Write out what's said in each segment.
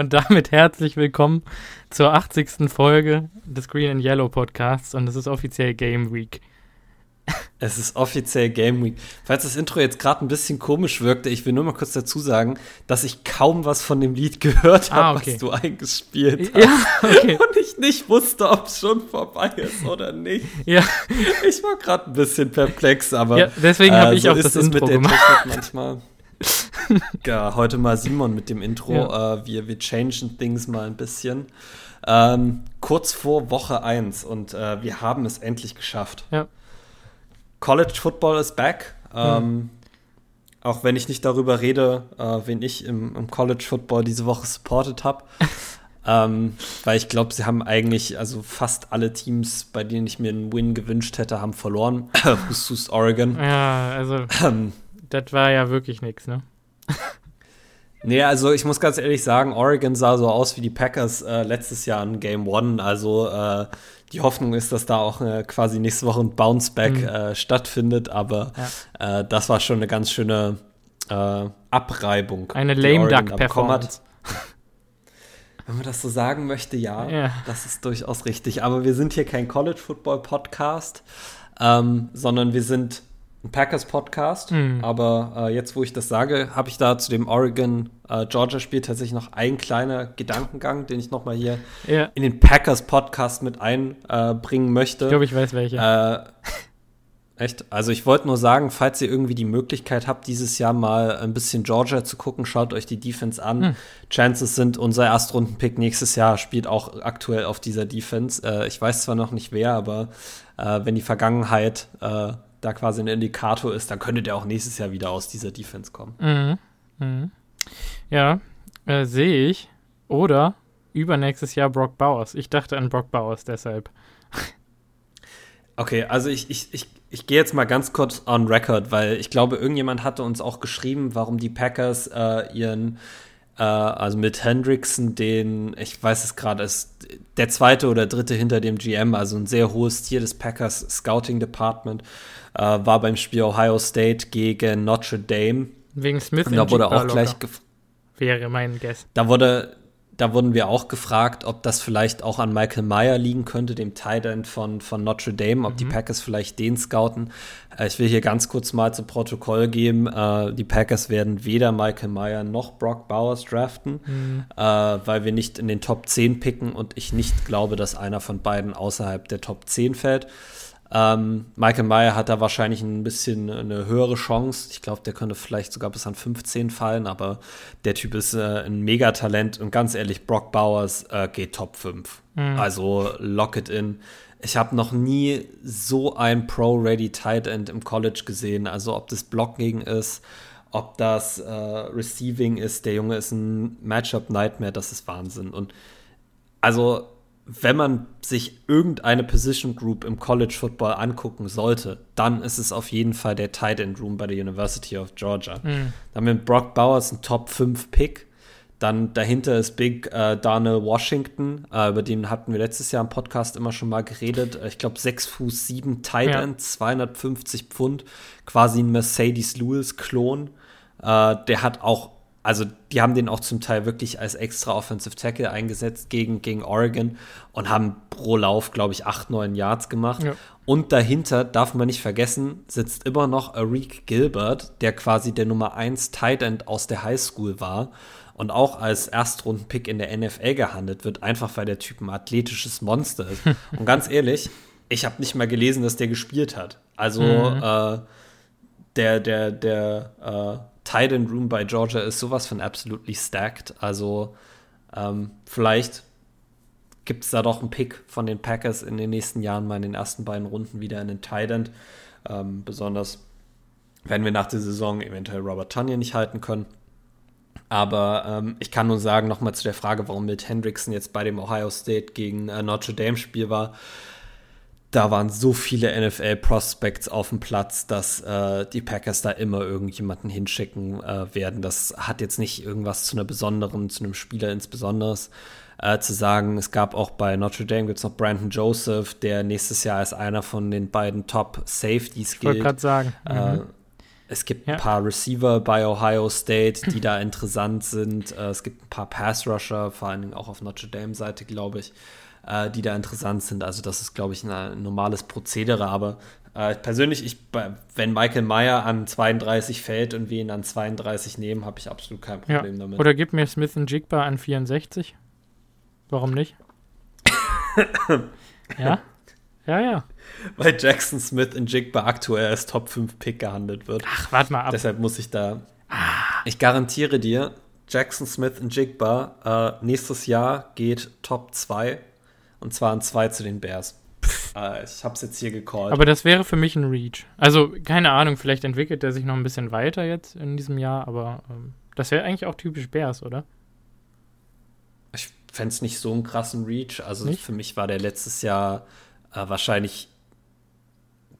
Und damit herzlich willkommen zur 80. Folge des Green and Yellow Podcasts und es ist offiziell Game Week. Es ist offiziell Game Week. Falls das Intro jetzt gerade ein bisschen komisch wirkte, ich will nur mal kurz dazu sagen, dass ich kaum was von dem Lied gehört habe, ah, okay. was du eingespielt hast. Ja, okay. Und ich nicht wusste, ob es schon vorbei ist oder nicht. Ja. Ich war gerade ein bisschen perplex, aber ja, deswegen habe äh, ich so auch das Intro mit gemacht. manchmal. Ja, heute mal Simon mit dem Intro. Ja. Äh, wir, wir changen things mal ein bisschen. Ähm, kurz vor Woche 1 und äh, wir haben es endlich geschafft. Ja. College Football is back. Ähm, hm. Auch wenn ich nicht darüber rede, äh, wen ich im, im, College Football diese Woche supportet habe. ähm, weil ich glaube, sie haben eigentlich, also fast alle Teams, bei denen ich mir einen Win gewünscht hätte, haben verloren. Hust Oregon. Ja, also ähm, das war ja wirklich nichts, ne? Nee, also ich muss ganz ehrlich sagen, Oregon sah so aus wie die Packers äh, letztes Jahr in Game One. Also äh, die Hoffnung ist, dass da auch äh, quasi nächste Woche ein Bounceback mhm. Äh, stattfindet. Aber ja. Äh, das war schon eine ganz schöne äh, Abreibung. Eine Lame Duck Performance. Wenn man das so sagen möchte, ja, ja, das ist durchaus richtig. Aber wir sind hier kein College Football Podcast, ähm, sondern wir sind ein Packers Podcast, mhm. aber äh, jetzt, wo ich das sage, habe ich da zu dem Oregon äh, tatsächlich noch einen kleinen Gedankengang, den ich noch mal hier ja. in den Packers Podcast mit einbringen äh, möchte. Ich glaube, ich weiß welche. Äh, echt? Also ich wollte nur sagen, falls ihr irgendwie die Möglichkeit habt, dieses Jahr mal ein bisschen Georgia zu gucken, schaut euch die Defense an. Mhm. Chances sind, unser Erstrundenpick nächstes Jahr spielt auch aktuell auf dieser Defense. Äh, ich weiß zwar noch nicht wer, aber äh, wenn die Vergangenheit da quasi ein Indikator ist, dann könnte der auch nächstes Jahr wieder aus dieser Defense kommen. Mhm. Mhm. Ja, äh, sehe ich. Oder übernächstes Jahr Brock Bowers. Ich dachte an Brock Bowers deshalb. Okay, also ich, ich, ich, ich gehe jetzt mal ganz kurz on record, weil ich glaube, irgendjemand hatte uns auch geschrieben, warum die Packers äh, ihren, also mit Hendrickson, den, ich weiß es gerade, ist der zweite oder dritte hinter dem GM, also ein sehr hohes Tier des Packers Scouting Department äh, war beim Spiel Ohio State gegen Notre Dame. Wegen Smith und da wurde auch gleich wäre mein Guess. Da wurde da wurden wir auch gefragt, ob das vielleicht auch an Michael Meyer liegen könnte, dem Tight End von, von Notre Dame, ob mhm. die Packers vielleicht den scouten. Äh, ich will hier ganz kurz mal zu Protokoll geben, äh, die Packers werden weder Michael Meyer noch Brock Bowers draften, mhm. äh, weil wir nicht in den Top 10 picken und ich nicht glaube, dass einer von beiden außerhalb der Top 10 fällt. Ähm, Michael Meyer hat da wahrscheinlich ein bisschen eine höhere Chance. Ich glaube, der könnte vielleicht sogar bis an 15 fallen, aber der Typ ist äh, ein Megatalent und ganz ehrlich, Brock Bowers äh, geht Top 5. Mhm. Also lock it in. Ich habe noch nie so ein Pro-Ready Tight End im College gesehen. Also ob das Blocking ist, ob das äh, Receiving ist. Der Junge ist ein Matchup-Nightmare, das ist Wahnsinn. Und also wenn man sich irgendeine Position Group im College Football angucken sollte, dann ist es auf jeden Fall der Tight End Room bei der University of Georgia. Mhm. Dann mit Brock Bowers ein Top 5 Pick. Dann dahinter ist Big äh, Darnell Washington, äh, über den hatten wir letztes Jahr im Podcast immer schon mal geredet. Äh, ich glaube, 6 Fuß 7 Tight End, ja. 250 Pfund, quasi ein Mercedes Lewis-Klon. Äh, der hat auch also die haben den auch zum Teil wirklich als extra Offensive Tackle eingesetzt gegen, gegen Oregon und haben pro Lauf, glaube ich, 8, 9 Yards gemacht. Ja. Und dahinter, darf man nicht vergessen, sitzt immer noch Arik Gilbert, der quasi der Nummer 1 Tight End aus der High School war und auch als Erstrundenpick in der NFL gehandelt wird, einfach weil der Typ ein athletisches Monster ist. und ganz ehrlich, ich habe nicht mal gelesen, dass der gespielt hat. Also mhm. äh, der, der, der äh, Tight End Room bei Georgia ist sowas von absolutely stacked. Also ähm, vielleicht gibt es da doch einen Pick von den Packers in den nächsten Jahren mal in den ersten beiden Runden wieder in den Tight End. Ähm, besonders wenn wir nach der Saison eventuell Robert Tanya nicht halten können. Aber ähm, ich kann nur sagen, nochmal zu der Frage, warum Milt Hendrickson jetzt bei dem Ohio State gegen äh, Notre Dame Spiel war da waren so viele NFL-Prospects auf dem Platz, dass äh, die Packers da immer irgendjemanden hinschicken äh, werden. Das hat jetzt nicht irgendwas zu einer besonderen, zu einem Spieler insbesondere äh, zu sagen. Es gab auch bei Notre Dame gibt es noch Brandon Joseph, der nächstes Jahr als einer von den beiden Top Safeties gilt. Ich wollte gerade sagen. Äh, mhm. Es gibt ja. ein paar Receiver bei Ohio State, die da interessant sind. Äh, es gibt ein paar Pass-Rusher, vor allen Dingen auch auf Notre Dame-Seite, glaube ich, äh, die da interessant sind. Also das ist, glaube ich, ein normales Prozedere. Aber äh, persönlich, ich, wenn Michael Meyer an 32 fällt und wir ihn an 32 nehmen, habe ich absolut kein Problem ja. damit. Oder gib mir Smith Jigba an 64. Warum nicht? ja? Ja, ja. Weil Jackson Smith in Jigba aktuell als Top 5 Pick gehandelt wird. Ach, warte mal ab. Deshalb muss ich da. Ah. Ich garantiere dir, Jackson Smith in Jigba äh, nächstes Jahr geht Top 2 und zwar an 2 zu den Bears. Äh, ich hab's jetzt hier gecallt. Aber das wäre für mich ein Reach. Also, keine Ahnung, vielleicht entwickelt er sich noch ein bisschen weiter jetzt in diesem Jahr, aber ähm, das wäre eigentlich auch typisch Bears, oder? Ich fände es nicht so einen krassen Reach. Also nicht? für mich war der letztes Jahr äh, wahrscheinlich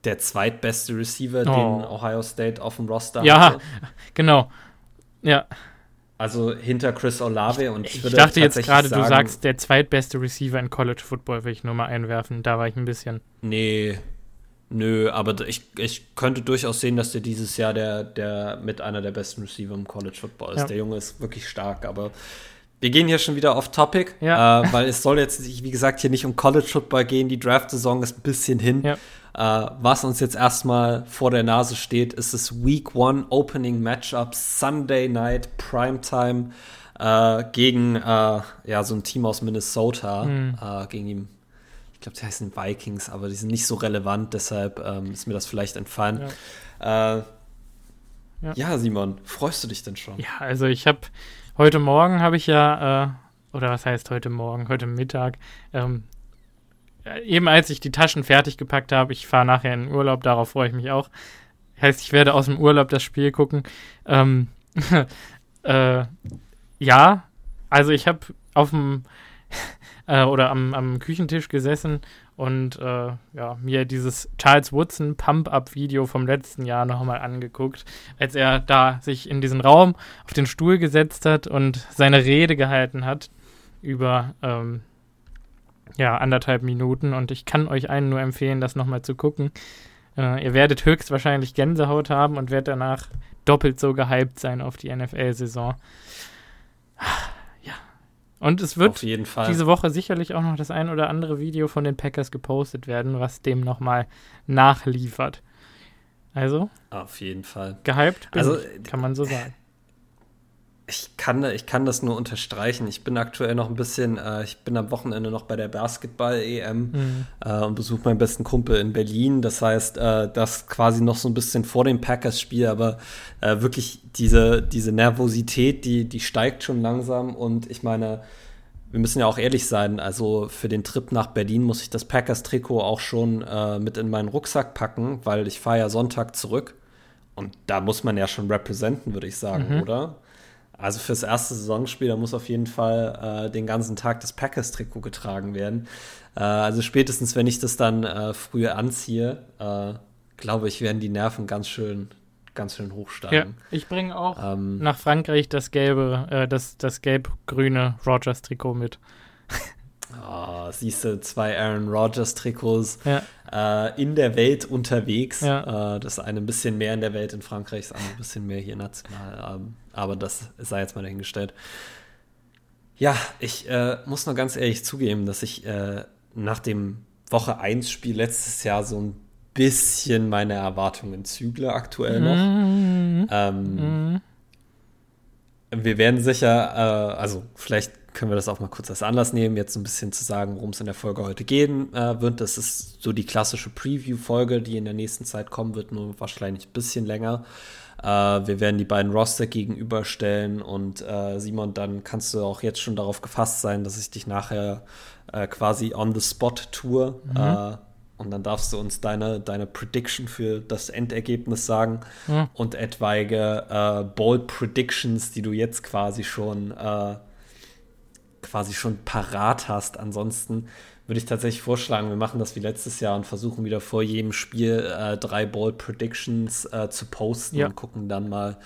der zweitbeste Receiver, oh. den Ohio State auf dem Roster ja, hatte. Ja, genau. Ja. Also hinter Chris Olave und ich, ich dachte jetzt gerade, du sagst der zweitbeste Receiver in College Football, will ich nur mal einwerfen. Da war ich ein bisschen. Nee, nö, aber ich, ich könnte durchaus sehen, dass der dieses Jahr der, der mit einer der besten Receiver im College Football ist. Ja. Der Junge ist wirklich stark, aber wir gehen hier schon wieder off Topic, ja. äh, weil es soll jetzt, wie gesagt, hier nicht um College Football gehen. Die Draft-Saison ist ein bisschen hin. Ja. Äh, was uns jetzt erstmal vor der Nase steht, ist das Week One Opening Matchup Sunday Night Primetime äh, gegen äh, ja, so ein Team aus Minnesota. Mhm. Äh, gegen ihm. Ich glaube, die heißen Vikings, aber die sind nicht so relevant, deshalb ähm, ist mir das vielleicht entfallen. Ja. Äh, ja. ja. Simon, freust du dich denn schon? Ja, also ich habe heute Morgen habe ich ja, äh, oder was heißt heute Morgen, heute Mittag, ähm, äh, eben als ich die Taschen fertig gepackt habe, ich fahre nachher in den Urlaub, darauf freue ich mich auch. Heißt, ich werde aus dem Urlaub das Spiel gucken. Ähm, äh, ja, also ich habe auf dem äh, oder am, am, Küchentisch gesessen und äh, ja, mir dieses Charles Woodson Pump-Up-Video vom letzten Jahr nochmal angeguckt, als er da sich in diesen Raum auf den Stuhl gesetzt hat und seine Rede gehalten hat über ähm, ja, anderthalb Minuten und ich kann euch allen nur empfehlen, das nochmal zu gucken. Äh, ihr werdet höchstwahrscheinlich Gänsehaut haben und werdet danach doppelt so gehypt sein auf die NFL-Saison. Und es wird diese Woche sicherlich auch noch das ein oder andere Video von den Packers gepostet werden, was dem nochmal nachliefert. Also. Auf jeden Fall. Gehypt, also, ich, kann man so sagen. Ich kann, ich kann das nur unterstreichen. Ich bin aktuell noch ein bisschen, äh, ich bin am Wochenende noch bei der Basketball-EM mhm. äh, und besuche meinen besten Kumpel in Berlin. Das heißt, äh, das quasi noch so ein bisschen vor dem Packers-Spiel, aber äh, wirklich diese, diese Nervosität, die, die steigt schon langsam. Und ich meine, wir müssen ja auch ehrlich sein, also für den Trip nach Berlin muss ich das Packers-Trikot auch schon äh, mit in meinen Rucksack packen, weil ich fahre ja Sonntag zurück. Und da muss man ja schon representen, würde ich sagen, mhm. oder? Also fürs erste Saisonspiel, da muss auf jeden Fall äh, den ganzen Tag das Packers-Trikot getragen werden. Äh, also spätestens, wenn ich das dann äh, früh anziehe, äh, glaube ich, werden die Nerven ganz schön, ganz schön hochsteigen. Ja, ich bringe auch ähm, nach Frankreich das gelbe, äh, das, das gelb-grüne Rogers-Trikot mit. Oh, siehst du, zwei Aaron Rodgers-Trikots ja. Äh, in der Welt unterwegs. Ja. Äh, das eine ein bisschen mehr in der Welt in Frankreich, das andere ein bisschen mehr hier national. Ähm, aber das sei jetzt mal dahingestellt. Ja, ich äh, muss nur ganz ehrlich zugeben, dass ich äh, nach dem Woche 1-Spiel letztes Jahr so ein bisschen meine Erwartungen zügle aktuell noch. Mhm. Ähm, mhm. Wir werden sicher, äh, also vielleicht können wir das auch mal kurz als Anlass nehmen, jetzt ein bisschen zu sagen, worum es in der Folge heute gehen äh, wird. Das ist so die klassische Preview-Folge, die in der nächsten Zeit kommen wird, nur wahrscheinlich ein bisschen länger. Äh, wir werden die beiden Roster gegenüberstellen und äh, Simon, dann kannst du auch jetzt schon darauf gefasst sein, dass ich dich nachher äh, quasi on the spot tour. Mhm. Äh, und dann darfst du uns deine, deine Prediction für das Endergebnis sagen mhm. und etwaige äh, Bold Predictions, die du jetzt quasi schon quasi schon parat hast. Ansonsten würde ich tatsächlich vorschlagen, wir machen das wie letztes Jahr und versuchen wieder vor jedem Spiel äh, drei Ball Predictions äh, zu posten ja. und gucken dann mal,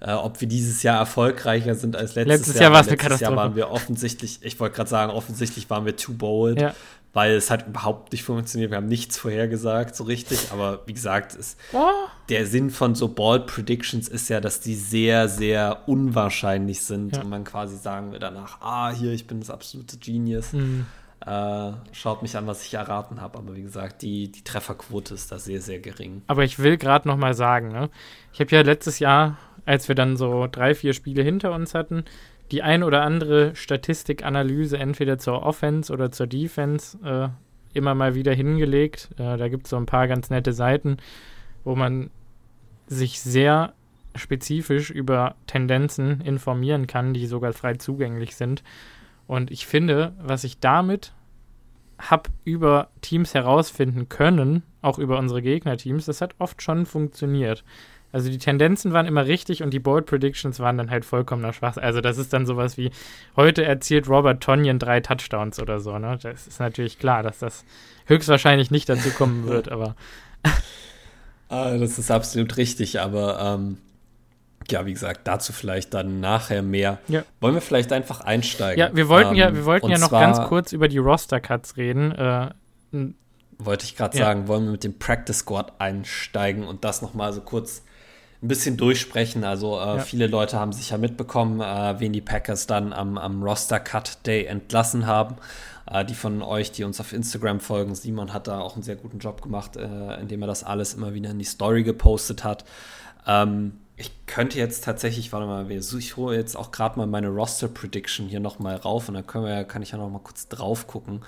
äh, ob wir dieses Jahr erfolgreicher sind als letztes, letztes Jahr. Jahr war es eine Katastrophe. Jahr waren wir offensichtlich, ich wollte gerade sagen, offensichtlich waren wir too bold. Ja weil es hat überhaupt nicht funktioniert. Wir haben nichts vorhergesagt, so richtig. Aber wie gesagt, ist, oh. der Sinn von so Ball Predictions ist ja, dass die sehr, sehr unwahrscheinlich sind ja. und man quasi sagen will danach, ah, hier, ich bin das absolute Genius. Mhm. Äh, schaut mich an, was ich erraten habe. Aber wie gesagt, die, die Trefferquote ist da sehr, sehr gering. Aber ich will gerade noch mal sagen, ne? ich habe ja letztes Jahr, als wir dann so drei, vier Spiele hinter uns hatten, die ein oder andere Statistikanalyse entweder zur Offense oder zur Defense äh, immer mal wieder hingelegt. Äh, da gibt es so ein paar ganz nette Seiten, wo man sich sehr spezifisch über Tendenzen informieren kann, die sogar frei zugänglich sind. Und ich finde, was ich damit habe über Teams herausfinden können, auch über unsere Gegnerteams, das hat oft schon funktioniert. Also die Tendenzen waren immer richtig und die Bold Predictions waren dann halt vollkommener Schwach. Also das ist dann sowas wie, heute erzielt Robert Tonyan drei Touchdowns oder so, ne? Das ist natürlich klar, dass das höchstwahrscheinlich nicht dazu kommen wird, aber. ah, das ist absolut richtig, aber ähm, ja, wie gesagt, dazu vielleicht dann nachher mehr. Ja. Wollen wir vielleicht einfach einsteigen? Ja, wir wollten ähm, ja, wir wollten ja noch ganz kurz über die Roster-Cuts reden. Äh, wollte ich gerade ja. sagen, wollen wir mit dem Practice Squad einsteigen und das nochmal so kurz ein bisschen durchsprechen. Also äh, ja. viele Leute haben sicher mitbekommen, äh, wen die Packers dann am, am Roster Cut Day entlassen haben. Äh, die von euch, die uns auf Instagram folgen, Simon hat da auch einen sehr guten Job gemacht, äh, indem er das alles immer wieder in die Story gepostet hat. Ähm, ich könnte jetzt tatsächlich, warte mal, ich hole jetzt auch gerade mal meine Roster Prediction hier nochmal rauf und dann können wir, kann ich ja nochmal kurz drauf gucken.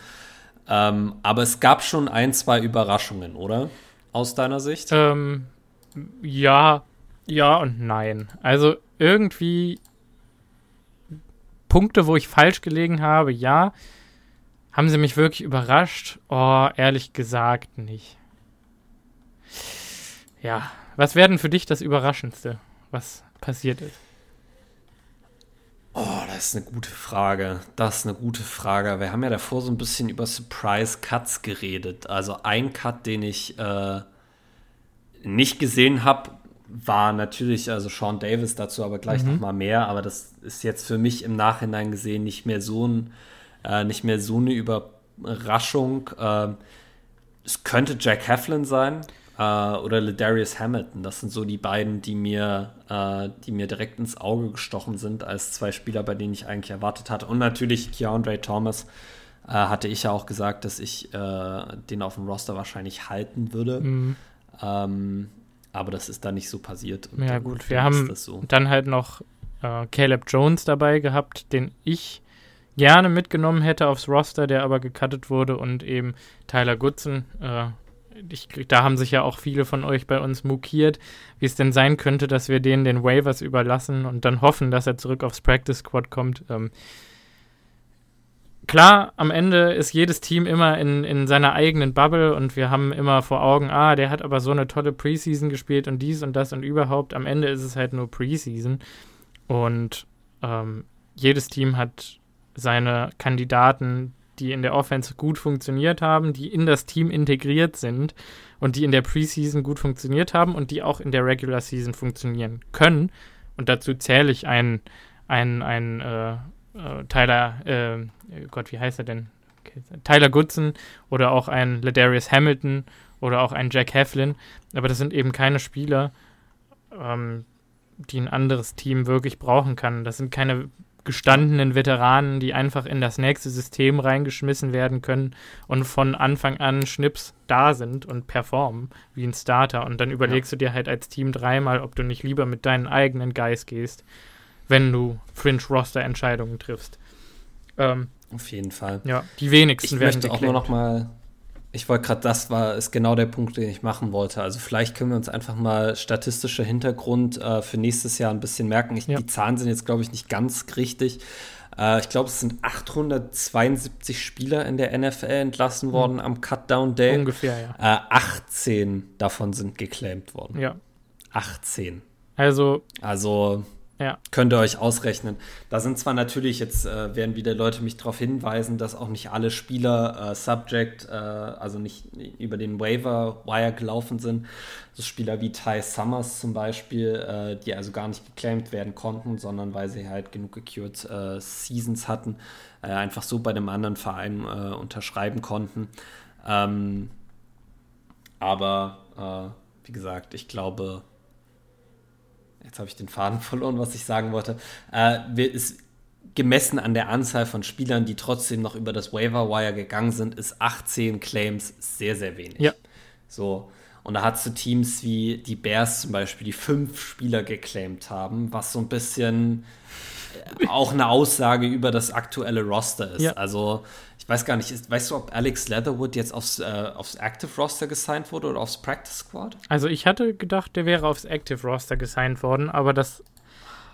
Ähm, aber es gab schon ein, zwei Überraschungen, oder? Aus deiner Sicht? Ähm, ja, ja und nein. Also irgendwie Punkte, wo ich falsch gelegen habe, ja. Haben sie mich wirklich überrascht? Oh, ehrlich gesagt nicht. Ja, was wäre denn für dich das Überraschendste, was passiert ist? Oh, das ist eine gute Frage. Das ist eine gute Frage. Wir haben ja davor so ein bisschen über Surprise Cuts geredet. Also ein Cut, den ich äh, nicht gesehen habe, war natürlich, also Sean Davis dazu aber gleich mhm. noch mal mehr, aber das ist jetzt für mich im Nachhinein gesehen nicht mehr so ein, äh, nicht mehr so eine Überraschung. Äh, es könnte Jack Heflin sein äh, oder Ladarius Hamilton. Das sind so die beiden, die mir, äh, die mir direkt ins Auge gestochen sind als zwei Spieler, bei denen ich eigentlich erwartet hatte. Und natürlich Keandre Thomas äh, hatte ich ja auch gesagt, dass ich äh, den auf dem Roster wahrscheinlich halten würde. Mhm. Ähm, aber das ist da nicht so passiert. ja, gut, wir haben so. dann halt noch äh, Caleb Jones dabei gehabt, den ich gerne mitgenommen hätte aufs Roster, der aber gecuttet wurde und eben Tyler Goodson. Äh, ich, da haben sich ja auch viele von euch bei uns mokiert, wie es denn sein könnte, dass wir denen den Waivers überlassen und dann hoffen, dass er zurück aufs Practice Squad kommt. Ähm, klar, am Ende ist jedes Team immer in, in seiner eigenen Bubble und wir haben immer vor Augen, ah, der hat aber so eine tolle Preseason gespielt und dies und das und überhaupt. Am Ende ist es halt nur Preseason und ähm, jedes Team hat seine Kandidaten, die in der Offense gut funktioniert haben, die in das Team integriert sind und die in der Preseason gut funktioniert haben und die auch in der Regular Season funktionieren können. Und dazu zähle ich einen, einen, einen äh, äh, Tyler, äh, Gott, wie heißt er denn? Okay, Tyler Goodson oder auch ein Ladarius Hamilton oder auch ein Jack Heflin. Aber das sind eben keine Spieler, ähm, die ein anderes Team wirklich brauchen kann. Das sind keine gestandenen Veteranen, die einfach in das nächste System reingeschmissen werden können und von Anfang an Schnips da sind und performen wie ein Starter. Und dann überlegst ja. du dir halt als Team dreimal, ob du nicht lieber mit deinen eigenen Guys gehst wenn du Fringe-Roster-Entscheidungen triffst. Ähm, Auf jeden Fall. Ja, die wenigsten ich werden möchte auch nur noch mal ich wollte gerade, das war ist genau der Punkt, den ich machen wollte. Also vielleicht können wir uns einfach mal statistischer Hintergrund äh, für nächstes Jahr ein bisschen merken. Ich, ja. Die Zahlen sind jetzt, glaube ich, nicht ganz richtig. Äh, ich glaube, es sind 872 Spieler in der NFL entlassen mhm. worden am Cutdown Day. Ungefähr, ja. Äh, 18 davon sind geclaimed worden. Ja. 18. Also. Also Ja. Könnt ihr euch ausrechnen. Da sind zwar natürlich, jetzt äh, werden wieder Leute mich darauf hinweisen, dass auch nicht alle Spieler äh, Subject, äh, also nicht über den Waiver Wire gelaufen sind. So Spieler wie Ty Summers zum Beispiel, äh, die also gar nicht geclaimed werden konnten, sondern weil sie halt genug gecured äh, Seasons hatten, äh, einfach so bei dem anderen Verein unterschreiben konnten. Ähm, aber wie gesagt, ich glaube, jetzt habe ich den Faden verloren, was ich sagen wollte, äh, ist gemessen an der Anzahl von Spielern, die trotzdem noch über das Waiver Wire gegangen sind, ist 18 Claims sehr, sehr wenig. Ja. So. Und da hast du Teams wie die Bears zum Beispiel, die fünf Spieler geclaimed haben, was so ein bisschen auch eine Aussage über das aktuelle Roster ist. Ja. Also ich weiß gar nicht, ist, weißt du, ob Alex Leatherwood jetzt aufs, äh, aufs Active Roster gesigned wurde oder aufs Practice Squad? Also ich hatte gedacht, der wäre aufs Active Roster gesigned worden, aber das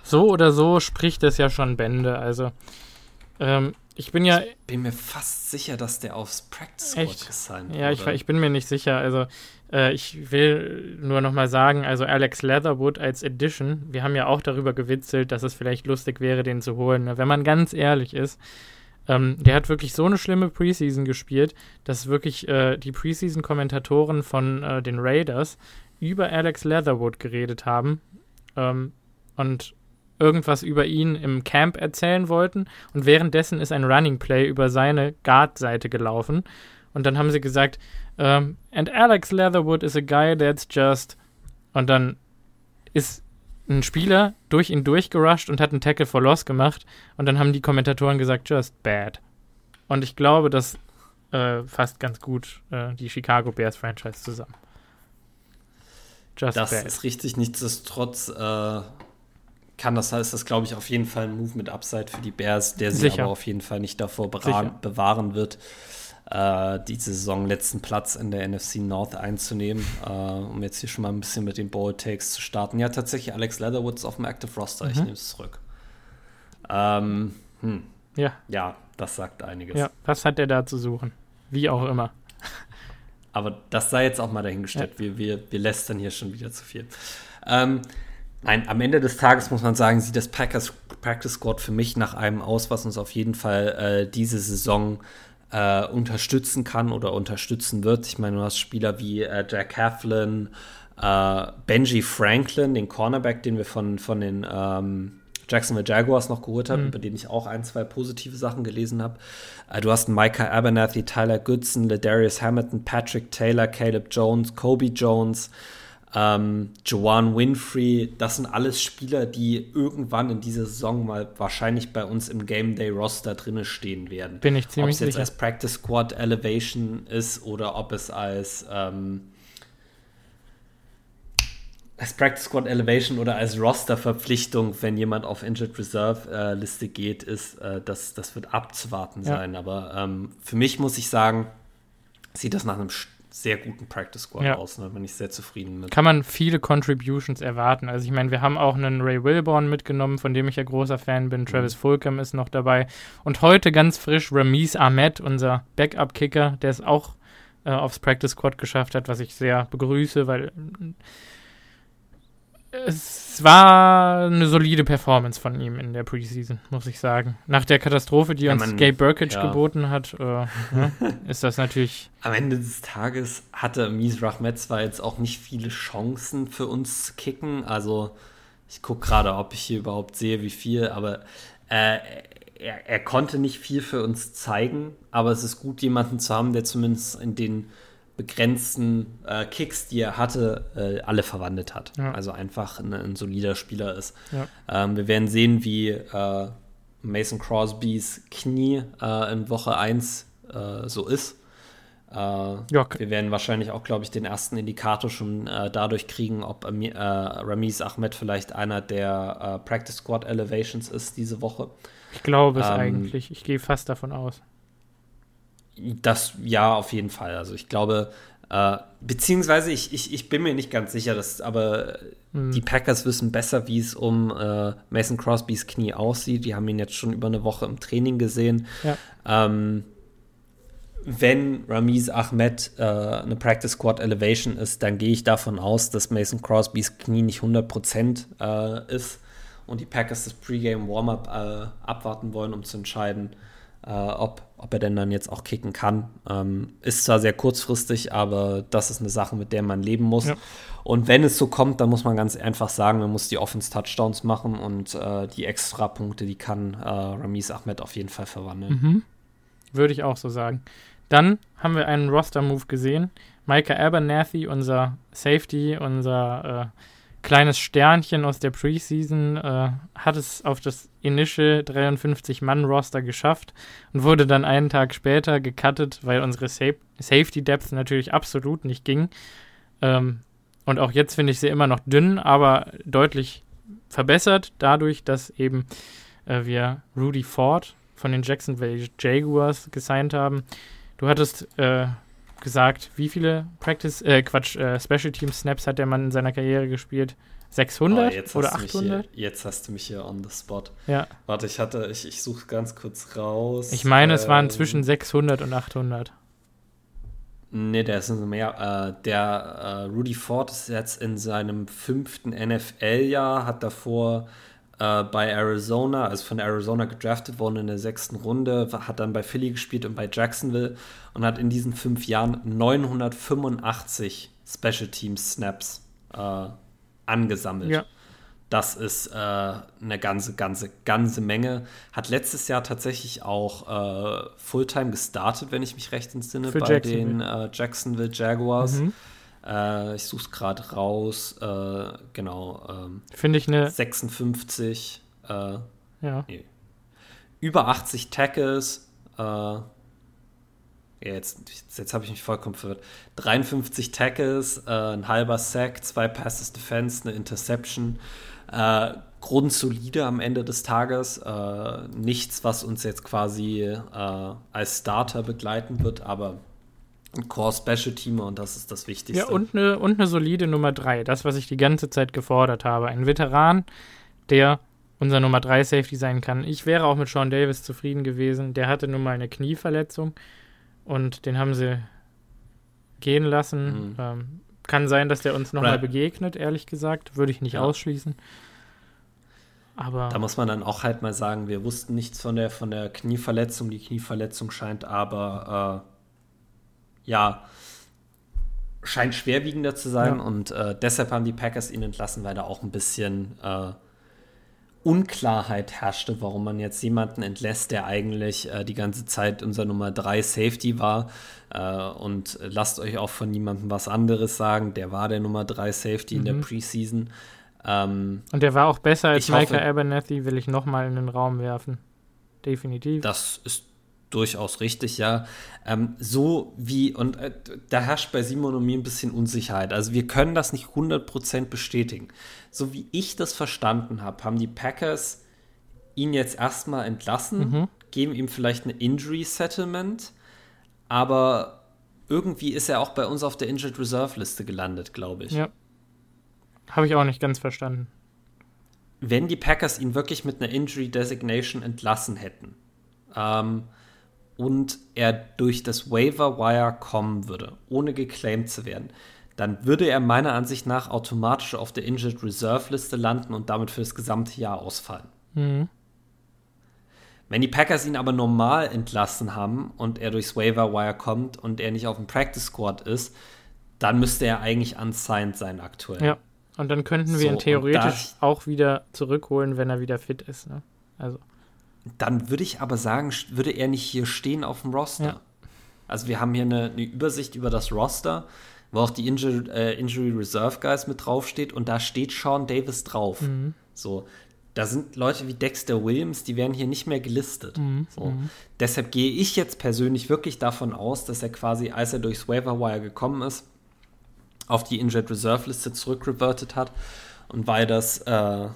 so oder so spricht das ja schon Bände. Also ähm, ich bin ja. Ich bin mir fast sicher, dass der aufs Practice Squad echt? gesigned wurde. Ja, ich, ich bin mir nicht sicher. Also äh, ich will nur noch mal sagen, also Alex Leatherwood als Edition, wir haben ja auch darüber gewitzelt, dass es vielleicht lustig wäre, den zu holen. Wenn man ganz ehrlich ist, ähm, der hat wirklich so eine schlimme Preseason gespielt, dass wirklich äh, die Preseason-Kommentatoren von äh, den Raiders über Alex Leatherwood geredet haben ähm, und irgendwas über ihn im Camp erzählen wollten. Und währenddessen ist ein Running Play über seine Guard-Seite gelaufen. Und dann haben sie gesagt, um, ähm, and Alex Leatherwood is a guy that's just. Und dann ist ein Spieler durch ihn durchgerusht und hat einen Tackle for Loss gemacht. Und dann haben die Kommentatoren gesagt, just bad. Und ich glaube, das äh, fasst ganz gut äh, die Chicago Bears Franchise zusammen. Just das bad. ist richtig. Nichtsdestotrotz äh, kann das heißt, das glaube ich auf jeden Fall ein Move mit Upside für die Bears, der sie Sicher. aber auf jeden Fall nicht davor bewahren wird äh, diese Saison letzten Platz in der NFC North einzunehmen, äh, um jetzt hier schon mal ein bisschen mit den Bold Takes zu starten. Ja, tatsächlich Alex Leatherwoods auf dem Active Roster, mhm. ich nehme es zurück. Ähm, hm. Ja. Ja, das sagt einiges. Ja, was hat der da zu suchen? Wie auch immer. Aber das sei jetzt auch mal dahingestellt. Ja. Wir, wir, wir lästern hier schon wieder zu viel. Ähm, nein, am Ende des Tages muss man sagen, sieht das Packers Practice Squad für mich nach einem aus, was uns auf jeden Fall äh, diese Saison äh, unterstützen kann oder unterstützen wird. Ich meine, du hast Spieler wie äh, Jack Heflin, äh, Benji Franklin, den Cornerback, den wir von, von den ähm, Jacksonville Jaguars noch geholt haben, mhm. über den ich auch ein, zwei positive Sachen gelesen habe. Äh, du hast Micah Abernathy, Tyler Goodson, Ladarius Hamilton, Patrick Taylor, Caleb Jones, Kobe Jones, ähm, Joanne Winfrey, das sind alles Spieler, die irgendwann in dieser Saison mal wahrscheinlich bei uns im Game Day Roster drinne stehen werden. Bin ich ziemlich sicher. Ob es jetzt als Practice Squad Elevation ist oder ob es als ähm, als Practice Squad Elevation oder als Roster-Verpflichtung, wenn jemand auf Injured Reserve-Liste äh, geht, ist, äh, das, das wird abzuwarten ja. sein. Aber ähm, für mich muss ich sagen, sieht das nach einem sehr guten Practice Squad ja. aus. Da ne? bin ich sehr zufrieden mit. Kann man viele Contributions erwarten. Also ich meine, wir haben auch einen Ray Wilborn mitgenommen, von dem ich ja großer Fan bin. Mhm. Travis Fulcom ist noch dabei. Und heute ganz frisch Ramiz Ahmed, unser Backup-Kicker, der es auch äh, aufs Practice Squad geschafft hat, was ich sehr begrüße, weil es war eine solide Performance von ihm in der Preseason, muss ich sagen. Nach der Katastrophe, die ja, uns man, Gabe Burkage ja. geboten hat, äh, ne, ist das natürlich. Am Ende des Tages hatte Mies Rahmet zwar jetzt auch nicht viele Chancen für uns zu kicken. Also, ich gucke gerade, ob ich hier überhaupt sehe, wie viel, aber äh, er, er konnte nicht viel für uns zeigen. Aber es ist gut, jemanden zu haben, der zumindest in den begrenzten äh, Kicks, die er hatte, äh, alle verwandelt hat. Ja. Also einfach ein, ein, solider Spieler ist. Ja. Ähm, wir werden sehen, wie äh, Mason Crosbys Knie äh, in Woche 1 äh, so ist. Äh. Wir werden wahrscheinlich auch, glaube ich, den ersten Indikator schon dadurch kriegen, ob Ramiz Ahmed vielleicht einer der Practice Squad Elevations ist diese Woche. Ich glaube es ähm, eigentlich. Ich gehe fast davon aus. Das ja, auf jeden Fall. Also ich glaube, äh, beziehungsweise ich, ich, ich bin mir nicht ganz sicher, dass, aber mhm. die Packers wissen besser, wie es um äh, Mason Crosbys Knie aussieht. Die haben ihn jetzt schon über eine Woche im Training gesehen. Ja. Ähm, wenn Ramiz Ahmed äh, eine Practice Squad Elevation ist, dann gehe ich davon aus, dass Mason Crosbys Knie nicht 100% äh, ist und die Packers das Pre-Game Warm-Up äh, abwarten wollen, um zu entscheiden, äh, ob, ob er denn dann jetzt auch kicken kann. Ähm, ist zwar sehr kurzfristig, aber das ist eine Sache, mit der man leben muss. Ja. Und wenn es so kommt, dann muss man ganz einfach sagen, man muss die Offense-Touchdowns machen und äh, die Extrapunkte, die kann äh, Ramis Ahmed auf jeden Fall verwandeln. Mhm. Würde ich auch so sagen. Dann haben wir einen Roster-Move gesehen. Micah Abernathy, unser Safety, unser äh, kleines Sternchen aus der Preseason, äh, hat es auf das Initial 53-Mann-Roster geschafft und wurde dann einen Tag später gecuttet, weil unsere Sa Safety Depth natürlich absolut nicht ging. Ähm, und auch jetzt finde ich sie immer noch dünn, aber deutlich verbessert, dadurch, dass eben äh, wir Rudy Ford von den Jacksonville Jaguars gesigned haben. Du hattest äh, gesagt, wie viele Practice, äh, Quatsch, äh, Special Team Snaps hat der Mann in seiner Karriere gespielt? 600 oh, oder 800? Hier, jetzt hast du mich hier on the spot. Ja. Warte, ich hatte, ich, ich suche ganz kurz raus. Ich meine, ähm, es waren ähm, zwischen 600 und 800. Nee, der ist mehr. Äh, der äh, Rudy Ford ist jetzt in seinem fünften NFL-Jahr, hat davor äh, bei Arizona, also von Arizona gedraftet worden in der sechsten Runde, hat dann bei Philly gespielt und bei Jacksonville und hat in diesen fünf Jahren 985 Special Teams Snaps äh, angesammelt. Ja. Das ist äh, eine ganze, ganze, ganze Menge. Hat letztes Jahr tatsächlich auch äh, Fulltime gestartet, wenn ich mich recht entsinne, Für bei den äh, Jacksonville Jaguars. Mhm. Äh, ich suche es gerade raus. Äh, genau. Ähm, Finde ich eine. 56. Äh, ja. Nee. Über 80 Tackles. Äh, jetzt, jetzt, habe ich mich vollkommen verwirrt. 53 Tackles, äh, ein halber Sack, zwei Passes Defense, eine Interception. Äh, grundsolide am Ende des Tages. Nichts, was uns jetzt quasi als Starter begleiten wird, aber ein Core Special Teamer und das ist das Wichtigste. Ja, und eine, und eine solide Nummer 3. Das, was ich die ganze Zeit gefordert habe. Ein Veteran, der unser Nummer 3 Safety sein kann. Ich wäre auch mit Sean Davis zufrieden gewesen. Der hatte nun mal eine Knieverletzung und den haben sie gehen lassen. Mhm. Ähm, kann sein, dass der uns nochmal begegnet, ehrlich gesagt. Würde ich nicht ja. ausschließen. Aber da muss man dann auch halt mal sagen, wir wussten nichts von der, von der Knieverletzung. Die Knieverletzung scheint aber äh, ja, scheint schwerwiegender zu sein ja. und äh, deshalb haben die Packers ihn entlassen, weil da auch ein bisschen äh, Unklarheit herrschte, warum man jetzt jemanden entlässt, der eigentlich äh, die ganze Zeit unser Nummer 3 Safety war. Äh, und lasst euch auch von niemandem was anderes sagen, der war der Nummer 3 Safety mhm. in der mhm. Preseason. Ähm, und der war auch besser als Micah Abernathy, will ich nochmal in den Raum werfen. Definitiv. Das ist durchaus richtig, ja. Ähm, so wie, und äh, da herrscht bei Simon und mir ein bisschen Unsicherheit. Also wir können das nicht 100% bestätigen. So wie ich das verstanden habe, haben die Packers ihn jetzt erstmal entlassen, mhm. geben ihm vielleicht eine Injury Settlement, aber irgendwie ist er auch bei uns auf der Injured Reserve Liste gelandet, glaube ich. Ja. Habe ich auch nicht ganz verstanden. Wenn die Packers ihn wirklich mit einer Injury Designation entlassen hätten, ähm, und er durch das Waiver Wire kommen würde, ohne geclaimed zu werden, dann würde er meiner Ansicht nach automatisch auf der Injured Reserve Liste landen und damit für das gesamte Jahr ausfallen. Mhm. Wenn die Packers ihn aber normal entlassen haben und er durchs Waiver Wire kommt und er nicht auf dem Practice Squad ist, dann müsste er eigentlich unsigned sein aktuell. Ja, und dann könnten wir so, ihn theoretisch auch wieder zurückholen, wenn er wieder fit ist. Ne? Also. Dann würde ich aber sagen, würde er nicht hier stehen auf dem Roster. Ja. Also wir haben hier eine, eine, Übersicht über das Roster, wo auch die Injury, äh, Injury Reserve Guys mit draufsteht und da steht Sean Davis drauf. Mhm. So, da sind Leute wie Dexter Williams, die werden hier nicht mehr gelistet. Mhm. So. Mhm. Deshalb gehe ich jetzt persönlich wirklich davon aus, dass er quasi, als er durchs Waiver Wire gekommen ist, auf die Injured Reserve Liste zurückrevertet hat. Und weil das äh,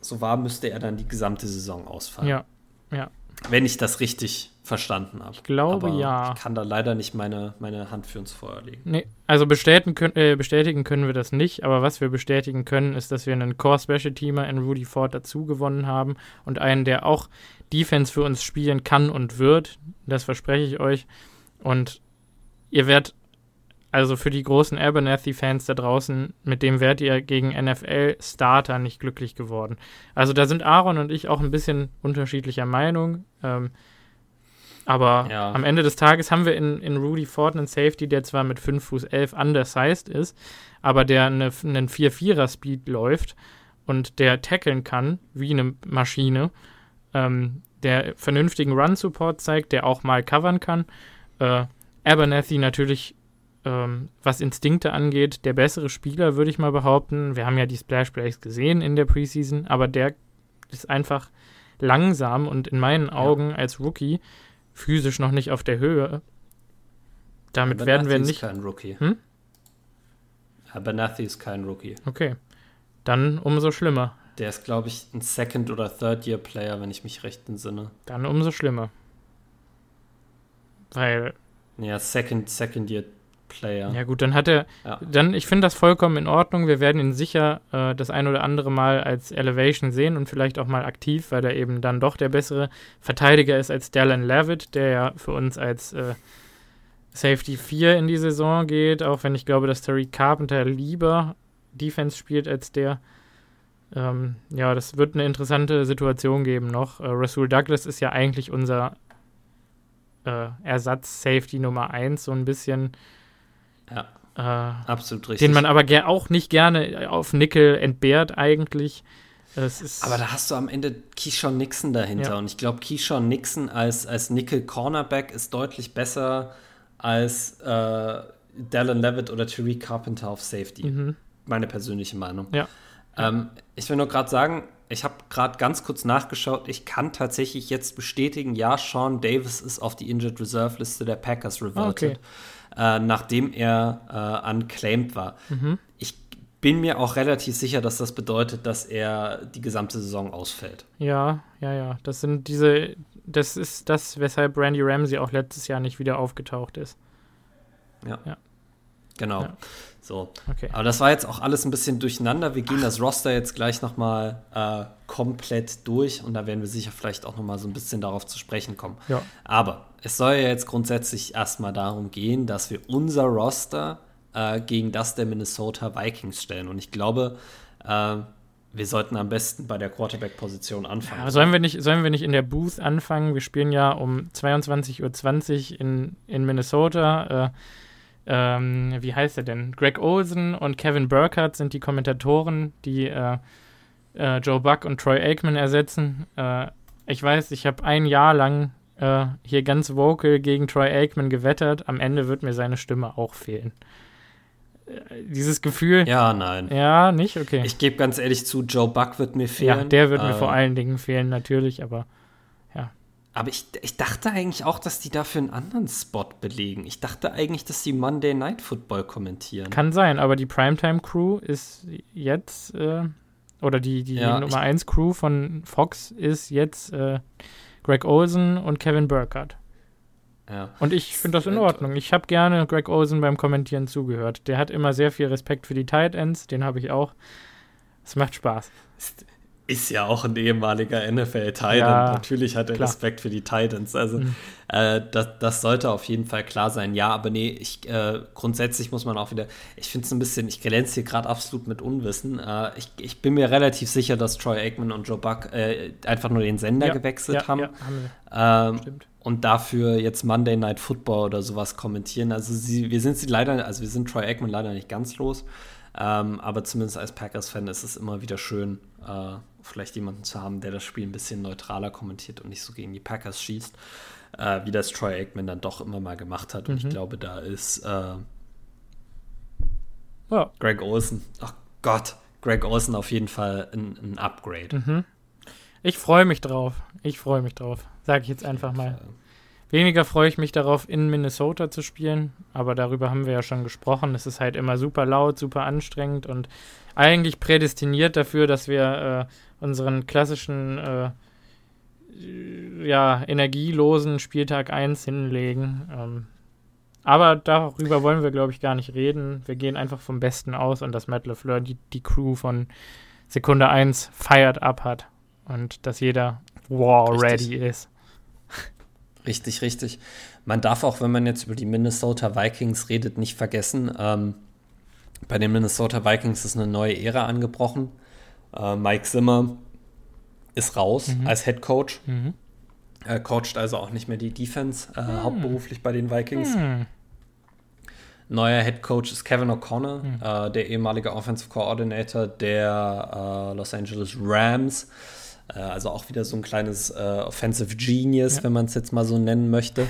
so war, müsste er dann die gesamte Saison ausfallen. Ja, ja. Wenn ich das richtig verstanden habe. Ich glaube Aber ja. Ich kann da leider nicht meine, meine Hand für uns vorlegen. Nee, also bestätigen können, äh, bestätigen können wir das nicht, aber was wir bestätigen können, ist, dass wir einen Core Special Teamer in Rudy Ford dazu gewonnen haben und einen, der auch Defense für uns spielen kann und wird. Das verspreche ich euch. Und ihr werdet also für die großen Abernathy-Fans da draußen, mit dem wärt ihr gegen NFL-Starter nicht glücklich geworden. Also da sind Aaron und ich auch ein bisschen unterschiedlicher Meinung. Ähm, aber ja. am Ende des Tages haben wir in, in Rudy Ford einen Safety, der zwar mit 5 Fuß 11 undersized ist, aber der eine, einen 4-4er-Speed läuft und der tackeln kann, wie eine Maschine, ähm, der vernünftigen Run-Support zeigt, der auch mal covern kann. Äh, Abernathy natürlich, ähm, was Instinkte angeht, der bessere Spieler, würde ich mal behaupten. Wir haben ja die Splash Plays gesehen in der Preseason, aber der ist einfach langsam und in meinen Augen ja. als Rookie physisch noch nicht auf der Höhe. Damit werden wir nicht. Ist kein Rookie. Hm? Abernathy ist kein Rookie. Okay. Dann umso schlimmer. Der ist, glaube ich, ein Second- oder Third-Year-Player, wenn ich mich recht entsinne. Dann umso schlimmer. Weil. Ja, Second, Second-Year Player. Ja gut, dann hat er, ja. dann, ich finde das vollkommen in Ordnung. Wir werden ihn sicher äh, das ein oder andere Mal als Elevation sehen und vielleicht auch mal aktiv, weil er eben dann doch der bessere Verteidiger ist als Dallin Levitt, der ja für uns als äh, Safety 4 in die Saison geht, auch wenn ich glaube, dass Terry Carpenter lieber Defense spielt als der. Ähm, ja, das wird eine interessante Situation geben noch. Äh, Rasul Douglas ist ja eigentlich unser äh, Ersatz-Safety Nummer 1, so ein bisschen. Ja. Äh, absolut richtig. Den man aber auch nicht gerne auf Nickel entbehrt, eigentlich. aber da hast du am Ende Keyshawn Nixon dahinter. Ja. Und ich glaube, Keyshawn Nixon als, als Nickel Cornerback ist deutlich besser als äh, Dallin Levitt oder Tariq Carpenter auf Safety. Mhm. Meine persönliche Meinung. Ja. Ähm, ich will nur gerade sagen, ich habe gerade ganz kurz nachgeschaut. Ich kann tatsächlich jetzt bestätigen, ja, Sean Davis ist auf die Injured Reserve Liste der Packers reverted, okay. Äh, nachdem er äh, unclaimed war. Mhm. Ich bin mir auch relativ sicher, dass das bedeutet, dass er die gesamte Saison ausfällt. Ja, ja, ja. Das sind diese, das ist das, weshalb Randy Ramsey auch letztes Jahr nicht wieder aufgetaucht ist. Ja. ja. Genau. Ja. So. Okay. Aber das war jetzt auch alles ein bisschen durcheinander. Wir gehen das Roster jetzt gleich nochmal äh, komplett durch und da werden wir sicher vielleicht auch nochmal so ein bisschen darauf zu sprechen kommen. Ja. Aber es soll ja jetzt grundsätzlich erstmal darum gehen, dass wir unser Roster äh, gegen das der Minnesota Vikings stellen. Und ich glaube, äh, wir sollten am besten bei der Quarterback-Position anfangen. Ja, sollen, wir nicht, sollen wir nicht in der Booth anfangen? Wir spielen ja um 22.20 Uhr in, in Minnesota. Äh, ähm, wie heißt er denn? Greg Olsen und Kevin Burkhardt sind die Kommentatoren, die äh, äh, Joe Buck und Troy Aikman ersetzen. Äh, ich weiß, ich habe ein Jahr lang äh, hier ganz vocal gegen Troy Aikman gewettert. Am Ende wird mir seine Stimme auch fehlen dieses Gefühl. Ja, nein. Ja, nicht? Okay. Ich gebe ganz ehrlich zu, Joe Buck wird mir fehlen. Ja, der wird äh, mir vor allen Dingen fehlen, natürlich, aber ja. Aber ich, ich dachte eigentlich auch, dass die dafür einen anderen Spot belegen. Ich dachte eigentlich, dass die Monday Night Football kommentieren. Kann sein, aber die Primetime Crew ist jetzt, äh, oder die, die ja, Nummer 1 Crew von Fox ist jetzt äh, Greg Olsen und Kevin Burkhardt. Ja. Und ich finde das in Ordnung. Ich habe gerne Greg Olsen beim Kommentieren zugehört. Der hat immer sehr viel Respekt für die Tight Ends, den habe ich auch. Es macht Spaß. Ist ja auch ein ehemaliger NFL-Titan. Ja, Natürlich hat er klar. Respekt für die Titans. Also mhm. äh, das, das, sollte auf jeden Fall klar sein. Ja, aber nee, ich, äh, grundsätzlich muss man auch wieder, ich finde es ein bisschen, ich glänze hier gerade absolut mit Unwissen. Äh, ich, ich, bin mir relativ sicher, dass Troy Aikman und Joe Buck äh, einfach nur den Sender ja, gewechselt ja, haben. Haben. Ähm, Stimmt und dafür jetzt Monday Night Football oder sowas kommentieren. Also sie, wir sind sie leider, also wir sind Troy Aikman leider nicht ganz los, ähm, aber zumindest als Packers-Fan ist es immer wieder schön, äh, vielleicht jemanden zu haben, der das Spiel ein bisschen neutraler kommentiert und nicht so gegen die Packers schießt, äh, wie das Troy Aikman dann doch immer mal gemacht hat. Und mhm. ich glaube, da ist äh, ja. Greg Olsen, ach Gott, Greg Olsen auf jeden Fall ein, ein Upgrade. Mhm. Ich freue mich drauf. Ich freue mich drauf. Sage ich jetzt einfach mal. Weniger freue ich mich darauf, in Minnesota zu spielen, aber darüber haben wir ja schon gesprochen. Es ist halt immer super laut, super anstrengend und eigentlich prädestiniert dafür, dass wir äh, unseren klassischen äh, ja, energielosen Spieltag 1 hinlegen. Ähm, aber darüber wollen wir, glaube ich, gar nicht reden. Wir gehen einfach vom Besten aus und dass Matt LeFleur die, die Crew von Sekunde 1 feiert ab hat und dass jeder war ready ist. Richtig, richtig. man darf auch, wenn man jetzt über die Minnesota Vikings redet, nicht vergessen, ähm, bei den Minnesota Vikings ist eine neue Ära angebrochen. Äh, Mike Zimmer ist raus mhm. als Head Coach. Mhm. Er coacht also auch nicht mehr die Defense, äh, mhm. hauptberuflich bei den Vikings. Mhm. Neuer Head Coach ist Kevin O'Connor, mhm. äh, der ehemalige Offensive Coordinator der äh, Los Angeles Rams. Äh, also auch wieder so ein kleines äh, Offensive Genius, ja. wenn man es jetzt mal so nennen möchte.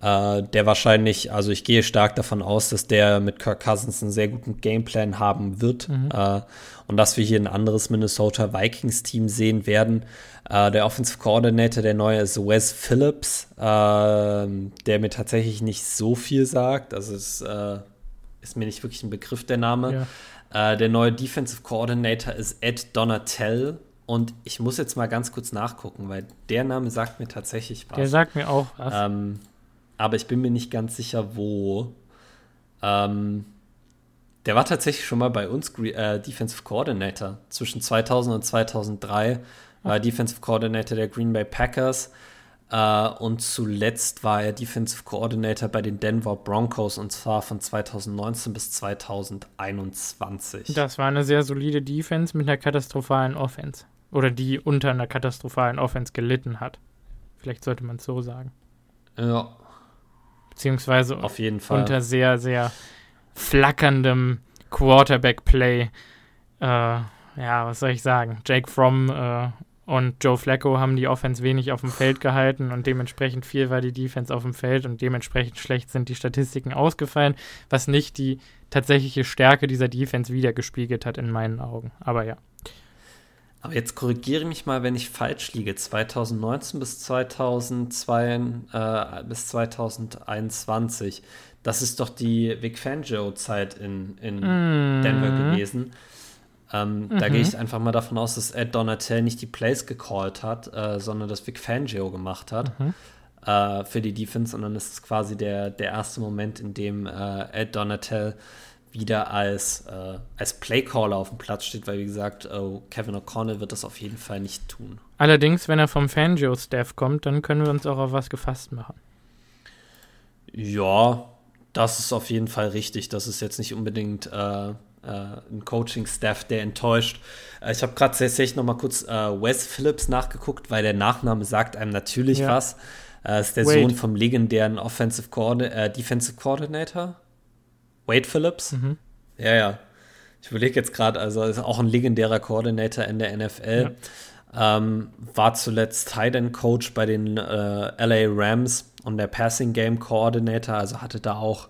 Äh, der wahrscheinlich, also ich gehe stark davon aus, dass der mit Kirk Cousins einen sehr guten Gameplan haben wird. Mhm. Und dass wir hier ein anderes Minnesota Vikings-Team sehen werden. Der Offensive Coordinator, der neue ist Wes Phillips, der mir tatsächlich nicht so viel sagt. Also es ist mir nicht wirklich ein Begriff, der Name. Ja. Der neue Defensive Coordinator ist Ed Donatell. Und ich muss jetzt mal ganz kurz nachgucken, weil der Name sagt mir tatsächlich was. Der sagt mir auch was. Ähm, aber ich bin mir nicht ganz sicher, wo. Ähm, der war tatsächlich schon mal bei uns äh, Defensive Coordinator. Zwischen 2000 und 2003 war er Defensive Coordinator der Green Bay Packers. Äh, und zuletzt war er Defensive Coordinator bei den Denver Broncos und zwar von 2019 bis 2021. Das war eine sehr solide Defense mit einer katastrophalen Offense. Oder die unter einer katastrophalen Offense gelitten hat. Vielleicht sollte man es so sagen. Ja. Beziehungsweise Auf jeden Fall. unter sehr, sehr flackerndem Quarterback-Play. Äh, ja, was soll ich sagen? Jake Fromm äh, und Joe Flacco haben die Offense wenig auf dem Feld gehalten und dementsprechend viel war die Defense auf dem Feld und dementsprechend schlecht sind die Statistiken ausgefallen, was nicht die tatsächliche Stärke dieser Defense wiedergespiegelt hat in meinen Augen. Aber ja. Aber jetzt korrigiere mich mal, wenn ich falsch liege. 2019 bis 2002, äh, bis 2021. Das ist doch die Vic Fangio-Zeit in, in mm. Denver gewesen. Ähm, mhm. Da gehe ich einfach mal davon aus, dass Ed Donatel nicht die Plays gecallt hat, äh, sondern dass Vic Fangio gemacht hat mhm. äh, für die Defense. Und dann ist es quasi der, der erste Moment, in dem äh, Ed Donatel wieder als, äh, als Playcaller auf dem Platz steht, weil wie gesagt, äh, Kevin O'Connell wird das auf jeden Fall nicht tun. Allerdings, wenn er vom Fangio-Staff kommt, dann können wir uns auch auf was gefasst machen. Ja, das ist auf jeden Fall richtig. Das ist jetzt nicht unbedingt äh, äh ein Coaching-Staff, der enttäuscht. Äh, ich habe gerade tatsächlich noch mal kurz äh, Wes Phillips nachgeguckt, weil der Nachname sagt einem natürlich ja. was. Äh, ist der Wait. Sohn vom legendären Offensive Coordin Defensive Coordinator Wade Phillips. Mhm. Ja, ja. Ich überlege jetzt gerade, also ist auch ein legendärer Coordinator in der NFL. Ja. Ähm, war zuletzt Tight End Coach bei den äh, LA Rams und der Passing Game Coordinator, also hatte da auch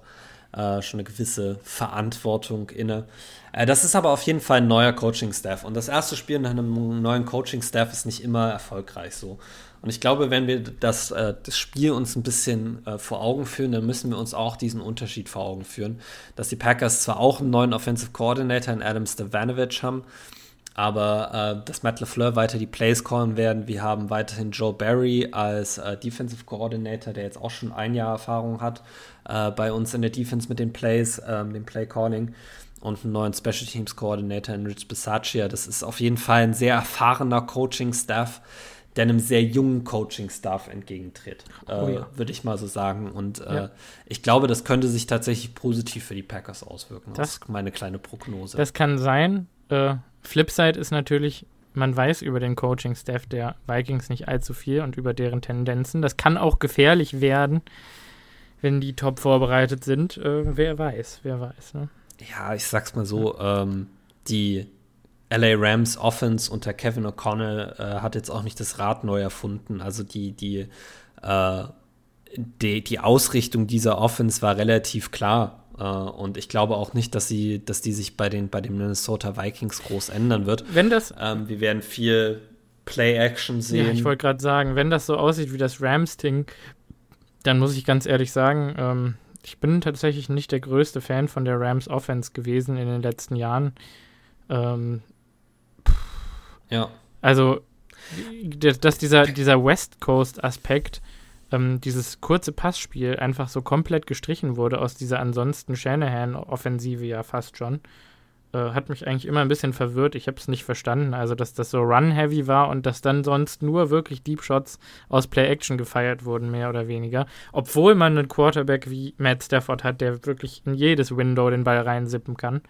äh, schon eine gewisse Verantwortung inne. Äh, das ist aber auf jeden Fall ein neuer Coaching-Staff. Und das erste Spiel nach einem neuen Coaching-Staff ist nicht immer erfolgreich so. Und ich glaube, wenn wir das, äh, das Spiel uns ein bisschen äh, vor Augen führen, dann müssen wir uns auch diesen Unterschied vor Augen führen, dass die Packers zwar auch einen neuen Offensive Coordinator in Adam Stavanovich haben, aber äh, dass Matt LeFleur weiter die Plays callen werden. Wir haben weiterhin Joe Barry als äh, Defensive Coordinator, der jetzt auch schon ein Jahr Erfahrung hat äh, bei uns in der Defense mit den Plays, ähm, dem Play Calling und einen neuen Special Teams Coordinator in Rich Bisaccia. Das ist auf jeden Fall ein sehr erfahrener Coaching-Staff, der einem sehr jungen Coaching-Staff entgegentritt, oh, äh, ja. würde ich mal so sagen. Und äh, ja. ich glaube, das könnte sich tatsächlich positiv für die Packers auswirken. Das, das ist meine kleine Prognose. Das kann sein. Äh, Flipside ist natürlich, man weiß über den Coaching-Staff der Vikings nicht allzu viel und über deren Tendenzen. Das kann auch gefährlich werden, wenn die top vorbereitet sind. Äh, wer weiß, wer weiß. Ne? Ja, ich sag's mal so, ähm, die LA Rams Offense unter Kevin O'Connell äh, hat jetzt auch nicht das Rad neu erfunden. Also die, die, äh, die, die Ausrichtung dieser Offense war relativ klar. Uh, und ich glaube auch nicht, dass sie, dass die sich bei den, bei den Minnesota Vikings groß ändern wird. Wenn das. Ähm, wir werden viel Play-Action sehen. Ja, ich wollte gerade sagen, wenn das so aussieht wie das Rams-Ding, dann muss ich ganz ehrlich sagen, ähm, ich bin tatsächlich nicht der größte Fan von der Rams Offense gewesen in den letzten Jahren. Ähm, ja. Also, dass dieser, dieser West Coast-Aspekt, ähm, dieses kurze Passspiel einfach so komplett gestrichen wurde aus dieser ansonsten Shanahan-Offensive ja fast schon. äh, hat mich eigentlich immer ein bisschen verwirrt. Ich habe es nicht verstanden. Also, dass das so run-heavy war und dass dann sonst nur wirklich Deep Shots aus Play-Action gefeiert wurden, mehr oder weniger. Obwohl man einen Quarterback wie Matt Stafford hat, der wirklich in jedes Window den Ball reinsippen kann.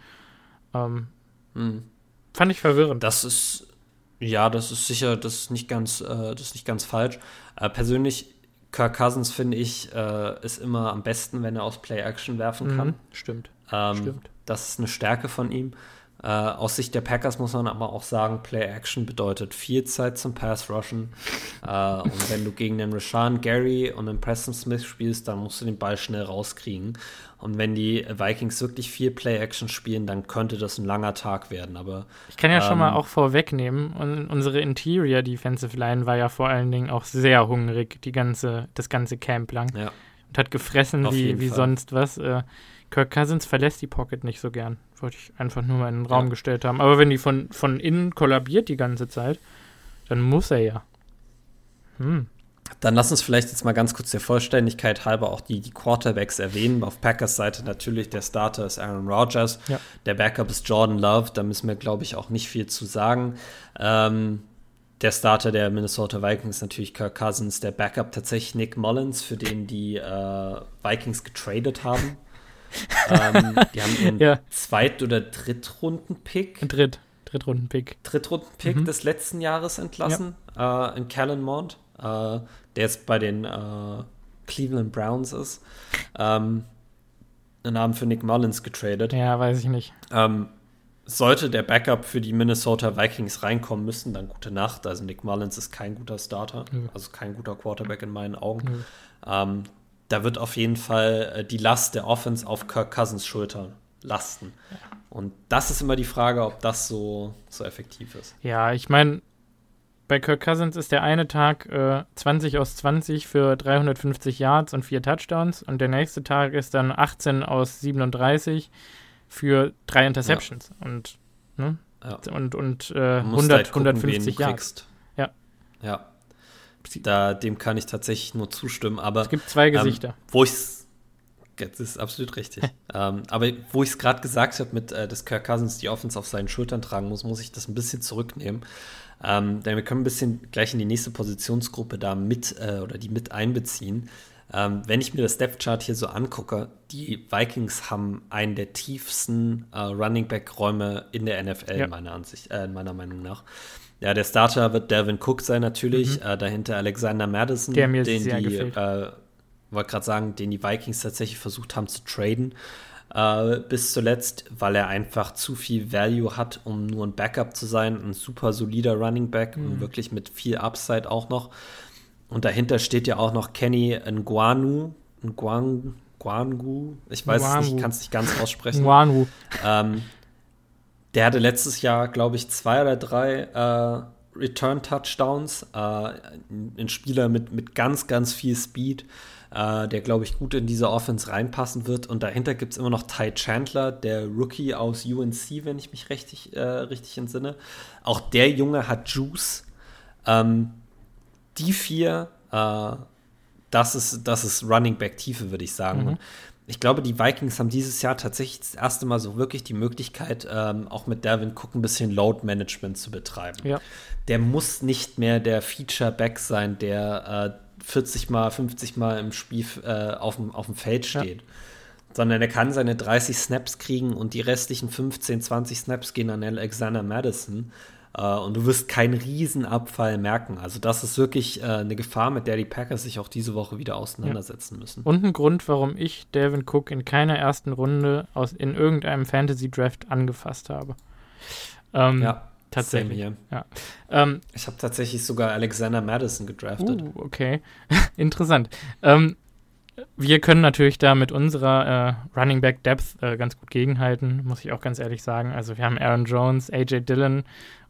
Ähm, hm. Fand ich verwirrend. Das ist, ja, das ist sicher, das ist nicht ganz, äh, das ist nicht ganz falsch. Äh, persönlich Kirk Cousins, finde ich, äh, ist immer am besten, wenn er aus Play-Action werfen kann. Mhm, stimmt. Ähm, stimmt. Das ist eine Stärke von ihm. Äh, aus Sicht der Packers muss man aber auch sagen, Play-Action bedeutet viel Zeit zum Pass-Rushen. äh, und wenn du gegen den Rashan Gary und den Preston Smith spielst, dann musst du den Ball schnell rauskriegen. Und wenn die Vikings wirklich viel Play-Action spielen, dann könnte das ein langer Tag werden. Aber ich kann ja ähm, schon mal ähm, auch vorwegnehmen, und unsere Interior Defensive Line war ja vor allen Dingen auch sehr hungrig, die ganze, das ganze Camp lang. Ja. Und hat gefressen wie, wie sonst was. Äh, Kirk Cousins verlässt die Pocket nicht so gern. Wollte ich einfach nur mal in den Raum ja. gestellt haben. Aber wenn die von, von innen kollabiert die ganze Zeit, dann muss er ja. Hm. Dann lass uns vielleicht jetzt mal ganz kurz der Vollständigkeit halber auch die, die Quarterbacks erwähnen. Auf Packers Seite natürlich der Starter ist Aaron Rodgers, ja. der Backup ist Jordan Love, da müssen wir, glaube ich, auch nicht viel zu sagen. Ähm, der Starter der Minnesota Vikings natürlich Kirk Cousins, der Backup tatsächlich Nick Mullins, für den die äh, Vikings getradet haben ähm, die haben ihren ja. Zweit- oder Drittrunden-Pick. Dritt, Drittrunden-Pick. Drittrunden-Pick mhm. des letzten Jahres entlassen, ja. äh, in Callan Mond, äh, der jetzt bei den äh, Cleveland Browns ist. Ähm, einen Namen für Nick Mullins getradet. Ja, weiß ich nicht. Ähm, sollte der Backup für die Minnesota Vikings reinkommen müssen, dann gute Nacht. Also Nick Mullins ist kein guter Starter, mhm. also kein guter Quarterback in meinen Augen. Mhm. Ähm, da wird auf jeden Fall äh, die Last der Offense auf Kirk Cousins Schultern lasten. Und das ist immer die Frage, ob das so, so effektiv ist. Ja, ich meine, bei Kirk Cousins ist der eine Tag äh, 20 aus 20 für 350 Yards und vier Touchdowns und der nächste Tag ist dann 18 aus 37 für drei Interceptions ja. und, ne? ja. und, und äh, 100, halt gucken, 150 Yards. Ja. Ja. Da, dem kann ich tatsächlich nur zustimmen. Aber, es gibt zwei ähm, Gesichter. Ähm, wo ich das ist absolut richtig. ähm, aber wo ich es gerade gesagt habe, mit äh, dass Kirk Cousins die Offense auf seinen Schultern tragen muss, muss ich das ein bisschen zurücknehmen. Ähm, denn wir können ein bisschen gleich in die nächste Positionsgruppe da mit äh, oder die mit einbeziehen. Ähm, wenn ich mir das Depth Chart hier so angucke, die Vikings haben einen der tiefsten äh, Running Back Räume in der NFL ja. meiner Ansicht, äh, meiner Meinung nach. Ja, der Starter wird Devin Cook sein natürlich. Mhm. Äh, dahinter Alexander Madison, der mir den sehr die, äh, wollte gerade sagen, den die Vikings tatsächlich versucht haben zu traden. Äh, bis zuletzt, weil er einfach zu viel Value hat, um nur ein Backup zu sein. Ein super solider Running Back mhm. und wirklich mit viel Upside auch noch. Und dahinter steht ja auch noch Kenny Nguanu. Nguang, Nguangu. Ich weiß Nguangu. es nicht, kann es nicht ganz aussprechen. Nguangu. Ähm, der hatte letztes Jahr, glaube ich, zwei oder drei äh, Return-Touchdowns. Äh, ein Spieler mit, mit ganz, ganz viel Speed, äh, der, glaube ich, gut in diese Offense reinpassen wird. Und dahinter gibt es immer noch Ty Chandler, der Rookie aus UNC, wenn ich mich richtig, äh, richtig entsinne. Auch der Junge hat Juice. Ähm, die vier, äh, das, ist, das ist Running Back Tiefe, würde ich sagen. Mhm ich glaube, die Vikings haben dieses Jahr tatsächlich das erste Mal so wirklich die Möglichkeit, ähm, auch mit Devin Cook ein bisschen Load Management zu betreiben. Ja. Der muss nicht mehr der Feature-Back sein, der äh, 40 mal, 50 mal im Spiel äh, auf, dem, auf dem Feld steht. Ja. Sondern er kann seine 30 Snaps kriegen und die restlichen 15, 20 Snaps gehen an Alexander Madison. Uh, und du wirst keinen Riesenabfall merken. Also das ist wirklich uh, eine Gefahr, mit der die Packers sich auch diese Woche wieder auseinandersetzen ja. müssen. Und ein Grund, warum ich Devin Cook in keiner ersten Runde aus, in irgendeinem Fantasy-Draft angefasst habe. Ähm, ja, tatsächlich. Ja. Ähm, ich habe tatsächlich sogar Alexander Madison gedraftet. Uh, okay, interessant. Ähm, wir können natürlich da mit unserer äh, Running Back Depth äh, ganz gut gegenhalten, muss ich auch ganz ehrlich sagen. Also wir haben Aaron Jones, AJ Dillon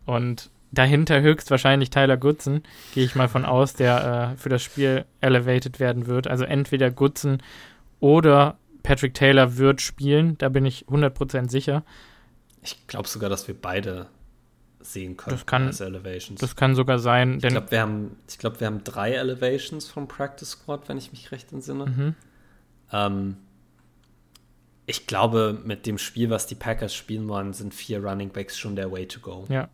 und dahinter höchstwahrscheinlich Tyler Goodson, gehe ich mal von aus, der äh, für das Spiel elevated werden wird. Also entweder Goodson oder Patrick Taylor wird spielen, da bin ich 100% sicher. Ich glaube sogar, dass wir beide sehen können das kann, als Elevations. Das kann sogar sein. ich glaube, wir, haben, glaub, wir haben drei Elevations vom Practice Squad, wenn ich mich recht entsinne. Mhm. Ähm, ich glaube, mit dem Spiel, was die Packers spielen wollen, sind vier Running Backs schon der Way to go. Ja.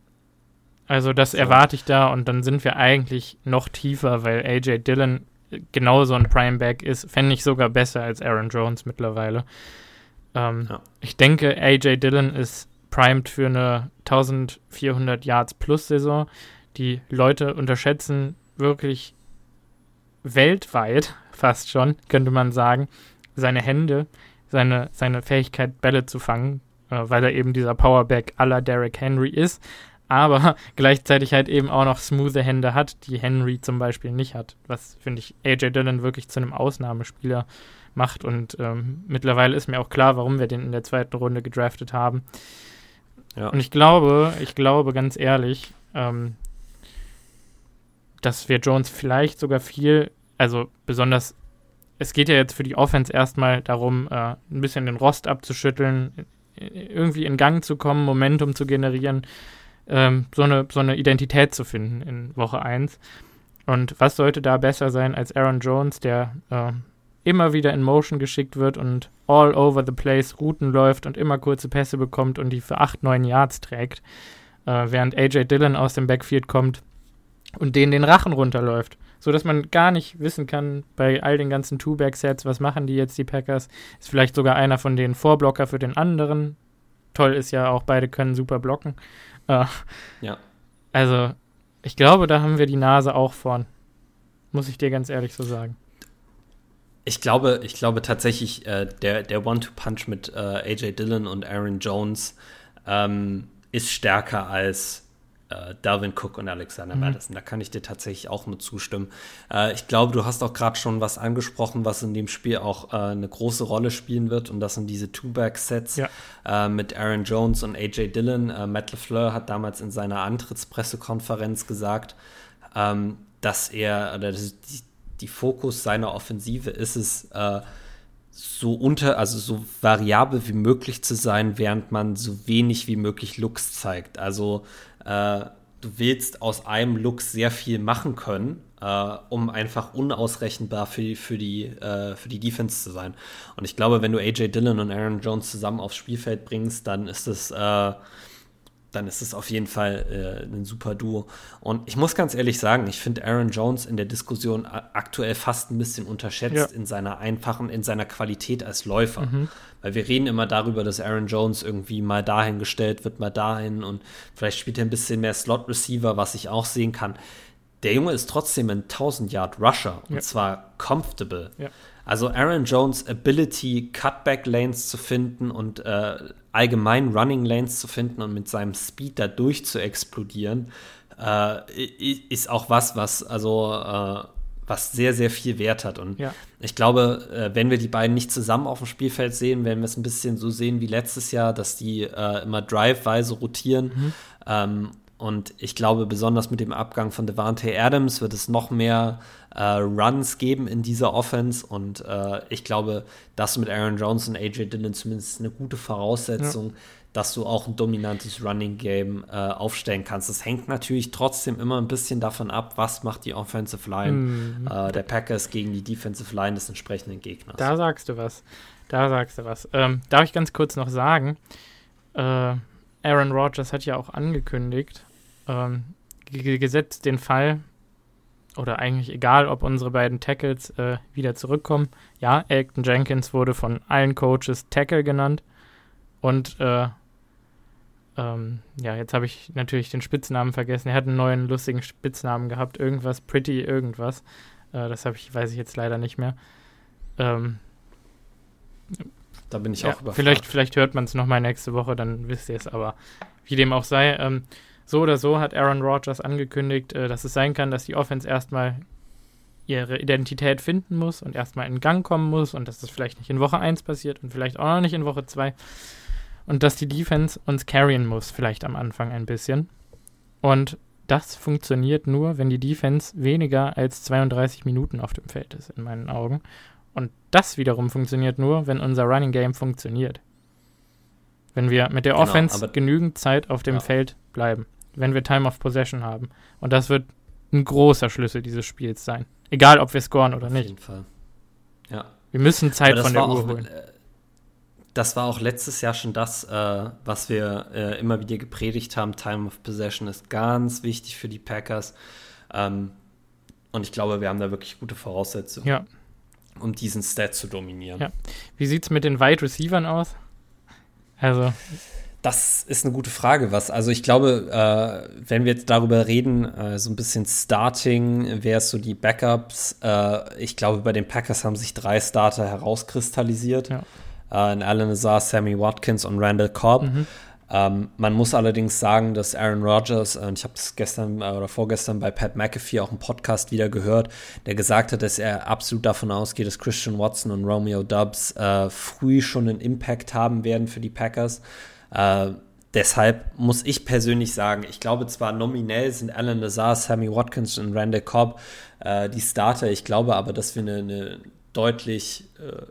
Also das erwarte ich da und dann sind wir eigentlich noch tiefer, weil AJ Dillon genauso ein Prime Back ist, fände ich sogar besser als Aaron Jones mittlerweile. Ähm, ja. Ich denke, AJ Dillon ist primed für eine 1400 Yards plus Saison. Die Leute unterschätzen wirklich weltweit, fast schon, könnte man sagen, seine Hände, seine, seine Fähigkeit, Bälle zu fangen, äh, weil er eben dieser Powerback aller Derrick Henry ist, aber gleichzeitig halt eben auch noch smooth Hände hat, die Henry zum Beispiel nicht hat, was, finde ich, AJ Dillon wirklich zu einem Ausnahmespieler macht und ähm, mittlerweile ist mir auch klar, warum wir den in der zweiten Runde gedraftet haben. Ja. Und ich glaube, ich glaube ganz ehrlich, ähm, dass wir Jones vielleicht sogar viel, also besonders, es geht ja jetzt für die Offense erstmal darum, äh, ein bisschen den Rost abzuschütteln, irgendwie in Gang zu kommen, Momentum zu generieren, ähm, so, eine, so eine Identität zu finden in Woche 1. Und was sollte da besser sein als Aaron Jones, der äh, immer wieder in Motion geschickt wird und all over the place Routen läuft und immer kurze Pässe bekommt und die für 8, 9 Yards trägt, äh, während AJ Dillon aus dem Backfield kommt und denen den Rachen runterläuft. So dass man gar nicht wissen kann, bei all den ganzen Two-Back-Sets, was machen die jetzt, die Packers? Ist vielleicht sogar einer von den Vorblocker für den anderen. Toll ist ja auch, beide können super blocken. Äh, ja. Also, ich glaube, da haben wir die Nase auch vorn. Muss ich dir ganz ehrlich so sagen. Ich glaube, ich glaube tatsächlich, äh, der, der One-Two-Punch mit äh, AJ Dillon und Aaron Jones ähm, ist stärker als äh, Dalvin Cook und Alexander mhm. Madison. Da kann ich dir tatsächlich auch nur zustimmen. Äh, ich glaube, du hast auch gerade schon was angesprochen, was in dem Spiel auch äh, eine große Rolle spielen wird. Und das sind diese Two-Back-Sets ja. Äh, mit Aaron Jones und AJ Dillon. Äh, Matt LeFleur hat damals in seiner Antrittspressekonferenz gesagt, ähm, dass er, oder dass die, die Fokus seiner Offensive ist es, äh, so unter, also so variabel wie möglich zu sein, während man so wenig wie möglich Looks zeigt. Also äh, du willst aus einem Look sehr viel machen können, äh, um einfach unausrechenbar für, für, die, äh, für die Defense zu sein. Und ich glaube, wenn du AJ Dillon und Aaron Jones zusammen aufs Spielfeld bringst, dann ist es äh, dann ist es auf jeden Fall äh, ein super Duo. Und ich muss ganz ehrlich sagen, ich finde Aaron Jones in der Diskussion aktuell fast ein bisschen unterschätzt ja. in seiner einfachen, in seiner Qualität als Läufer. Mhm. Weil wir reden immer darüber, dass Aaron Jones irgendwie mal dahin gestellt wird, mal dahin und vielleicht spielt er ein bisschen mehr Slot Receiver, was ich auch sehen kann. Der Junge ist trotzdem ein 1000 Yard Rusher und zwar comfortable. Ja. Also Aaron Jones Ability, Cutback Lanes zu finden und äh, allgemein Running Lanes zu finden und mit seinem Speed da durch zu explodieren, äh, ist auch was, was also äh, was sehr, sehr viel Wert hat. Und ja. ich glaube, äh, wenn wir die beiden nicht zusammen auf dem Spielfeld sehen, werden wir es ein bisschen so sehen wie letztes Jahr, dass die äh, immer drive-weise rotieren. Mhm. Ähm, und ich glaube, besonders mit dem Abgang von Devante Adams wird es noch mehr äh, Runs geben in dieser Offense. Und äh, ich glaube, dass du mit Aaron Jones und AJ Dillon zumindest eine gute Voraussetzung, ja. Dass du auch ein dominantes Running Game äh, aufstellen kannst. Das hängt natürlich trotzdem immer ein bisschen davon ab, was macht die Offensive Line mhm. Äh, der Packers gegen die Defensive Line des entsprechenden Gegners. Da sagst du was. Da sagst du was. Ähm, darf ich ganz kurz noch sagen, äh, Aaron Rodgers hat ja auch angekündigt, ähm, gesetzt den Fall, oder eigentlich egal, ob unsere beiden Tackles äh, wieder zurückkommen. Ja, Elton Jenkins wurde von allen Coaches Tackle genannt. Und äh, ähm, ja, jetzt habe ich natürlich den Spitznamen vergessen. Er hat einen neuen lustigen Spitznamen gehabt. Irgendwas, Pretty, irgendwas. Äh, das habe ich, weiß ich jetzt leider nicht mehr. Ähm, da bin ich ja, auch überfragt. Vielleicht, vielleicht hört man es nochmal nächste Woche, dann wisst ihr es. Aber wie dem auch sei, ähm, so oder so hat Aaron Rodgers angekündigt, äh, dass es sein kann, dass die Offense erstmal ihre Identität finden muss und erstmal in Gang kommen muss und dass das vielleicht nicht in Woche 1 passiert und vielleicht auch noch nicht in Woche 2 und dass die Defense uns carryen muss, vielleicht am Anfang ein bisschen. Und das funktioniert nur, wenn die Defense weniger als 32 Minuten auf dem Feld ist, in meinen Augen. Und das wiederum funktioniert nur, wenn unser Running Game funktioniert. Wenn wir mit der genau, Offense genügend Zeit auf dem ja. Feld bleiben wenn wir Time of Possession haben. Und das wird ein großer Schlüssel dieses Spiels sein. Egal, ob wir scoren oder nicht. Auf jeden Fall. Ja. Wir müssen Zeit von der Uhr holen. Äh, das war auch letztes Jahr schon das, äh, was wir äh, immer wieder gepredigt haben. Time of Possession ist ganz wichtig für die Packers. Ähm, und ich glaube, wir haben da wirklich gute Voraussetzungen, ja. um diesen Stat zu dominieren. Ja. Wie sieht es mit den Wide Receivern aus? Also. Das ist eine gute Frage, was. Also ich glaube, äh, wenn wir jetzt darüber reden, äh, so ein bisschen Starting, wer ist so die Backups? Äh, ich glaube, bei den Packers haben sich drei Starter herauskristallisiert. Ja. Äh, in Alan Nazar, Sammy Watkins und Randall Cobb. Mhm. Ähm, man muss allerdings sagen, dass Aaron Rodgers, äh, ich habe das gestern äh, oder vorgestern bei Pat McAfee auch im Podcast wieder gehört, der gesagt hat, dass er absolut davon ausgeht, dass Christian Watson und Romeo Dubs äh, früh schon einen Impact haben werden für die Packers. Äh, deshalb muss ich persönlich sagen, ich glaube zwar nominell sind Alan Lazar, Sammy Watkins und Randall Cobb äh, die Starter, ich glaube aber, dass wir eine, eine deutlich, äh,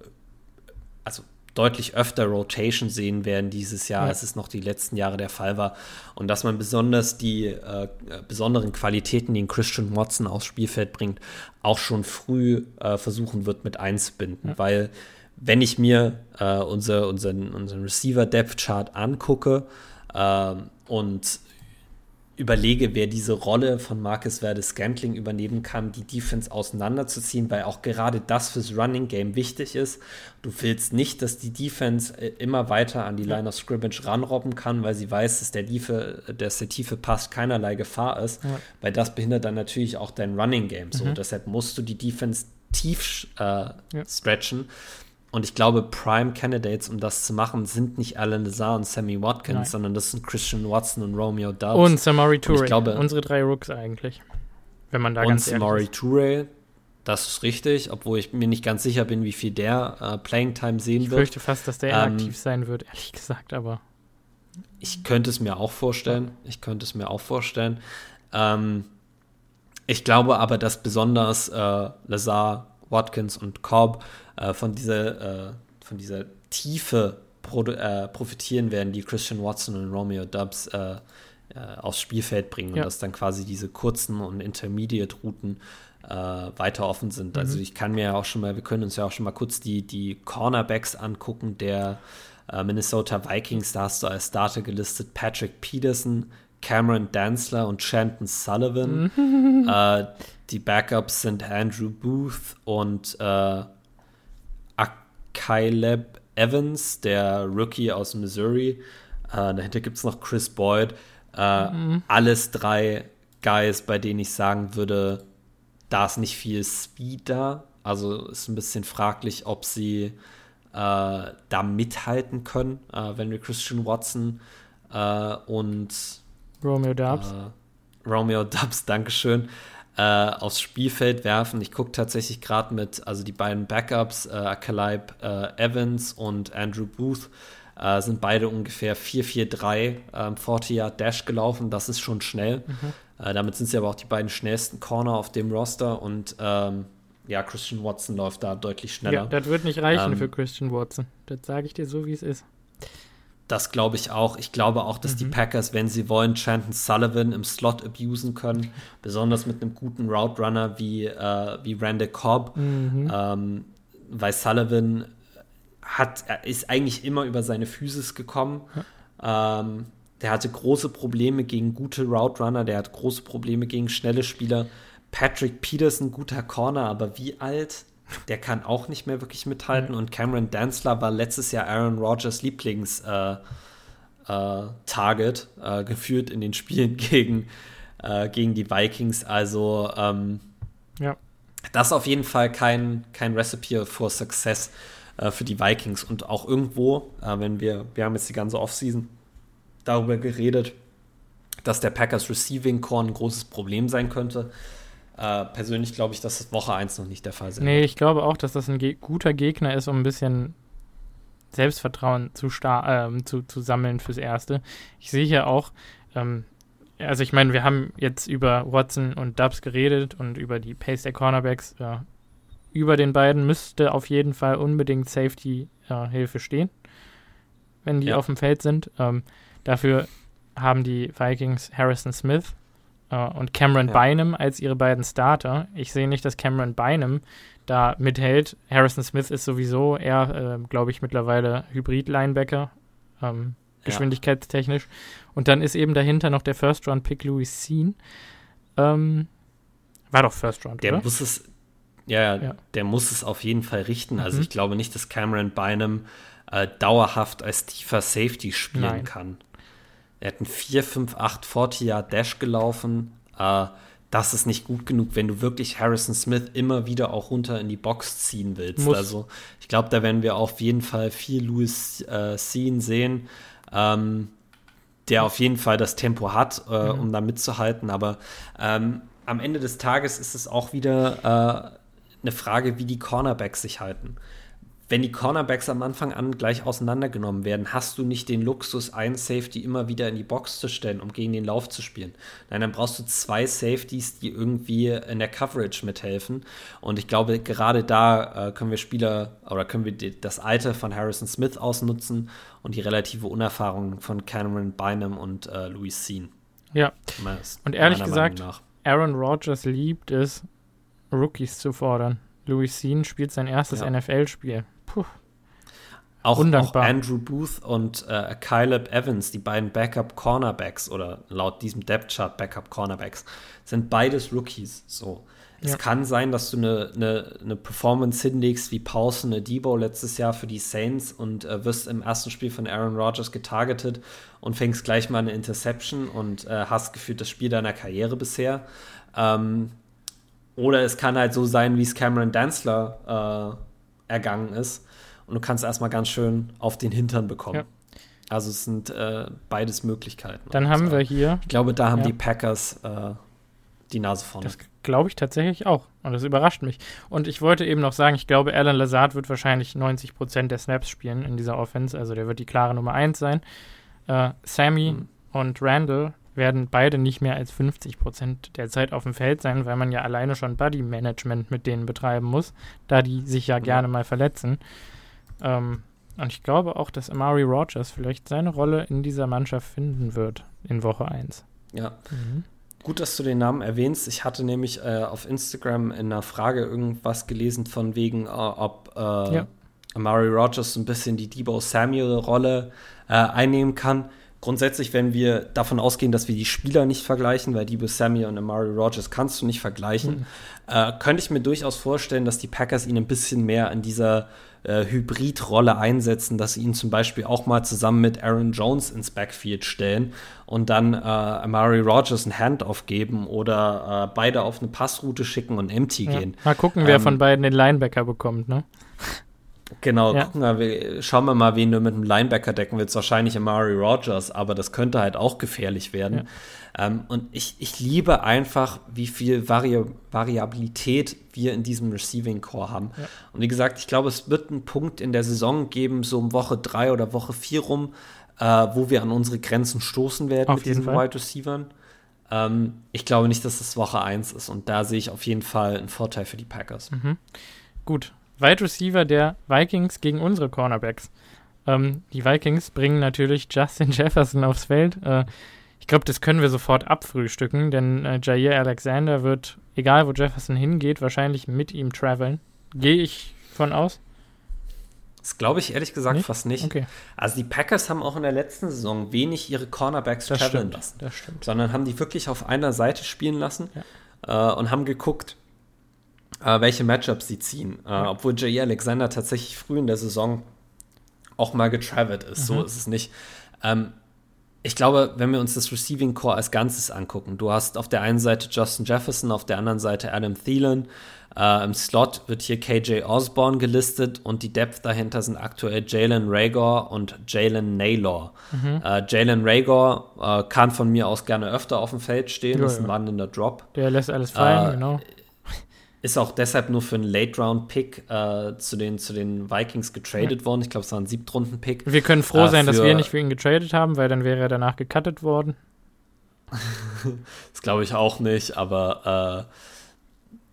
deutlich öfter Rotation sehen werden dieses Jahr, ja. als es noch die letzten Jahre der Fall war. Und dass man besonders die äh, besonderen Qualitäten, die Christian Watson aufs Spielfeld bringt, auch schon früh äh, versuchen wird mit einzubinden. Ja. Weil wenn ich mir äh, unser, unseren, unseren Receiver-Depth-Chart angucke äh, und überlege, wer diese Rolle von Marcus Verde Scantling übernehmen kann, die Defense auseinanderzuziehen, weil auch gerade das fürs Running Game wichtig ist. Du willst nicht, dass die Defense äh, immer weiter an die Line of Scrimmage ranrobben kann, weil sie weiß, dass der, Tiefe, dass der tiefe Pass keinerlei Gefahr ist, ja. weil das behindert dann natürlich auch dein Running Game. So, mhm. deshalb musst du die Defense tief äh, ja. stretchen. Und ich glaube, Prime Candidates, um das zu machen, sind nicht Alan Lazar und Sammy Watkins, Nein. sondern das sind Christian Watson und Romeo Dubs. Und Samari Touré. glaube, unsere drei Rooks eigentlich. Wenn man da und ganz Samari Touré, das ist richtig, obwohl ich mir nicht ganz sicher bin, wie viel der äh, Playing Time sehen ich wird. Ich fürchte fast, dass der ähm, aktiv sein wird, ehrlich gesagt, aber. Ich könnte es mir auch vorstellen. Ich könnte es mir auch vorstellen. Ähm, ich glaube aber, dass besonders äh, Lazar, Watkins und Cobb äh, von, dieser, äh, von dieser Tiefe äh, profitieren werden, die Christian Watson und Romeo Dubs äh, äh, aufs Spielfeld bringen ja. und dass dann quasi diese kurzen und Intermediate-Routen weiter offen sind. Also mhm. Also ich kann mir ja auch schon mal, wir können uns ja auch schon mal kurz die, die Cornerbacks angucken, der Minnesota Vikings, da hast du als Starter gelistet Patrick Peterson, Cameron Danzler und Shanton Sullivan. Mhm. Äh, die Backups sind Andrew Booth und äh, Caleb Evans, der Rookie aus Missouri. Äh, dahinter gibt es noch Chris Boyd. Äh, mhm. Alles drei Guys, bei denen ich sagen würde, da ist nicht viel Speed da. Also ist ein bisschen fraglich, ob sie äh, da mithalten können, äh, wenn wir Christian Watson äh, und Romeo Dubs. Äh, Romeo Dubs, Dankeschön äh, aufs Spielfeld werfen. Ich gucke tatsächlich gerade mit, also die beiden Backups, äh, Caleb äh, Evans und Andrew Booth, äh, sind beide ungefähr 4-4-3 ähm, 40 Yard Dash gelaufen. Das ist schon schnell. Mhm. Äh, damit sind sie aber auch die beiden schnellsten Corner auf dem Roster und ähm, ja, Christian Watson läuft da deutlich schneller. Ja, das wird nicht reichen ähm, für Christian Watson. Das sage ich dir so, wie es ist. Das glaube ich auch. Ich glaube auch, dass mhm. die Packers, wenn sie wollen, Chanton Sullivan im Slot abusen können. Besonders mit einem guten Route Runner wie, äh, wie Randall Cobb. Mhm. Ähm, weil Sullivan hat, ist eigentlich immer über seine Physis gekommen. Ja. Ähm, der hatte große Probleme gegen gute Route Runner, der hat große Probleme gegen schnelle Spieler. Patrick Peterson, guter Corner, aber wie alt? Der kann auch nicht mehr wirklich mithalten. Mhm. Und Cameron Danzler war letztes Jahr Aaron Rodgers Lieblings-Target, äh, äh, äh, geführt in den Spielen gegen, äh, gegen die Vikings. Also, ähm, ja. das ist auf jeden Fall kein, kein Recipe for Success äh, für die Vikings. Und auch irgendwo, äh, wenn wir, wir haben jetzt die ganze Offseason darüber geredet, dass der Packers Receiving Core ein großes Problem sein könnte. Äh, persönlich glaube ich, dass das Woche 1 noch nicht der Fall sein Nee, ich glaube auch, dass das ein ge guter Gegner ist, um ein bisschen Selbstvertrauen zu, äh, zu, zu sammeln fürs Erste. Ich sehe hier auch, ähm, also ich meine, wir haben jetzt über Watson und Dubs geredet und über die Pace der Cornerbacks. Äh, über den beiden müsste auf jeden Fall unbedingt Safety-Hilfe äh, stehen, wenn die ja. auf dem Feld sind. Ähm, dafür haben die Vikings Harrison Smith, und Cameron ja. Bynum als ihre beiden Starter. Ich sehe nicht, dass Cameron Bynum da mithält. Harrison Smith ist sowieso eher, äh, glaube ich, mittlerweile Hybrid-Linebacker, ähm, geschwindigkeitstechnisch. Ja. Und dann ist eben dahinter noch der First-Round-Pick Louis Sean. Ähm, war doch First-Round, der oder? Muss es, ja, ja, der muss es auf jeden Fall richten. Also mhm. ich glaube nicht, dass Cameron Bynum äh, dauerhaft als tiefer Safety spielen Nein. kann. Er hat einen 4, 5, 8 40 Yard Dash gelaufen. Äh, das ist nicht gut genug, wenn du wirklich Harrison Smith immer wieder auch runter in die Box ziehen willst. Muss. Also ich glaube, da werden wir auf jeden Fall viel Louis äh, Sean sehen, ähm, der auf jeden Fall das Tempo hat, äh, mhm. um da mitzuhalten. Aber ähm, am Ende des Tages ist es auch wieder äh, eine Frage, wie die Cornerbacks sich halten wenn die Cornerbacks am Anfang an gleich auseinandergenommen werden, hast du nicht den Luxus, einen Safety immer wieder in die Box zu stellen, um gegen den Lauf zu spielen. Nein, dann brauchst du zwei Safeties, die irgendwie in der Coverage mithelfen. Und ich glaube, gerade da äh, können wir Spieler oder können wir die, das Alter von Harrison Smith ausnutzen und die relative Unerfahrung von Cameron Bynum und äh, Louis Sean. Ja. Und ehrlich gesagt, Aaron Rodgers liebt es, Rookies zu fordern. Louis Sean spielt sein erstes ja. NFL-Spiel. Puh. Auch, auch, Andrew Booth und äh, Caleb Evans, die beiden Backup Cornerbacks oder laut diesem Depth Chart Backup Cornerbacks, sind beides Rookies. So. Ja. Es kann sein, dass du eine, eine, eine Performance hinlegst wie Paulson Debo letztes Jahr für die Saints und äh, wirst im ersten Spiel von Aaron Rodgers getargetet und fängst gleich mal eine Interception und äh, hast gefühlt das Spiel deiner Karriere bisher. Ähm, oder es kann halt so sein, wie es Cameron Danzler äh, ergangen ist. Und du kannst erstmal ganz schön auf den Hintern bekommen. Ja. Also es sind äh, beides Möglichkeiten. Dann haben wir hier. Ich glaube, da haben ja. die Packers äh, die Nase vorne. Das glaube ich tatsächlich auch. Und das überrascht mich. Und ich wollte eben noch sagen, ich glaube, Alan Lazard wird wahrscheinlich 90 Prozent der Snaps spielen in dieser Offense. Also der wird die klare Nummer 1 sein. Äh, Sammy mhm. und Randall werden beide nicht mehr als 50 Prozent der Zeit auf dem Feld sein, weil man ja alleine schon Buddy-Management mit denen betreiben muss, da die sich ja, ja. gerne mal verletzen. Ähm, und ich glaube auch, dass Amari Rogers vielleicht seine Rolle in dieser Mannschaft finden wird in Woche 1. Ja. Mhm. Gut, dass du den Namen erwähnst. Ich hatte nämlich äh, auf Instagram in einer Frage irgendwas gelesen von wegen, äh, ob äh, ja. Amari Rogers so ein bisschen die Debo Samuel-Rolle äh, einnehmen kann grundsätzlich, wenn wir davon ausgehen, dass wir die Spieler nicht vergleichen, weil Debo Samuel und Amari Rogers kannst du nicht vergleichen, mhm. äh, könnte ich mir durchaus vorstellen, dass die Packers ihn ein bisschen mehr in dieser äh, Hybrid-Rolle einsetzen, dass sie ihn zum Beispiel auch mal zusammen mit Aaron Jones ins Backfield stellen und dann äh, Amari Rogers ein Handoff geben oder äh, beide auf eine Passroute schicken und empty ja. gehen. Mal gucken, wer ähm, von beiden den Linebacker bekommt, ne? Genau, ja. gucken wir, schauen wir mal, wen du mit einem Linebacker decken willst. Wahrscheinlich Amari Rogers, aber das könnte halt auch gefährlich werden. Ja. Ähm, und ich, ich liebe einfach, wie viel Vari Variabilität wir in diesem Receiving Core haben. Ja. Und wie gesagt, ich glaube, es wird einen Punkt in der Saison geben, so um Woche drei oder Woche vier rum, äh, wo wir an unsere Grenzen stoßen werden auf mit diesen Fall. Wide Receivern. Ähm, ich glaube nicht, dass es Woche eins ist. Und da sehe ich auf jeden Fall einen Vorteil für die Packers. Mhm. Gut, Wide Receiver der Vikings gegen unsere Cornerbacks. Ähm, die Vikings bringen natürlich Justin Jefferson aufs Feld. Äh, ich glaube, das können wir sofort abfrühstücken, denn äh, Jair Alexander wird, egal wo Jefferson hingeht, wahrscheinlich mit ihm traveln. Gehe ich von aus? Das glaube ich ehrlich gesagt nicht? fast nicht. Okay. Also die Packers haben auch in der letzten Saison wenig ihre Cornerbacks das traveln stimmt, lassen. Das stimmt. Sondern haben die wirklich auf einer Seite spielen lassen ja. äh, und haben geguckt, äh, welche Matchups sie ziehen. Äh, obwohl J.E. Alexander tatsächlich früh in der Saison auch mal getravelt ist. Mhm. So ist es nicht. Ähm, ich glaube, wenn wir uns das Receiving Core als Ganzes angucken, du hast auf der einen Seite Justin Jefferson, auf der anderen Seite Adam Thielen. Äh, Im Slot wird hier KJ Osborne gelistet und die Depth dahinter sind aktuell Jalen Rager und Jalen Naylor. Mhm. Äh, Jalen Rager äh, kann von mir aus gerne öfter auf dem Feld stehen, ja, ist ein ja. wandelnder Drop. Der lässt alles fallen, Äh, genau. Ist auch deshalb nur für einen Late-Round-Pick äh, zu, den, zu den Vikings getradet ja. worden. Ich glaube, es war ein Siebtrunden-Pick. Wir können froh äh, sein, dass wir nicht für ihn getradet haben, weil dann wäre er danach gecuttet worden. das glaube ich auch nicht, aber äh,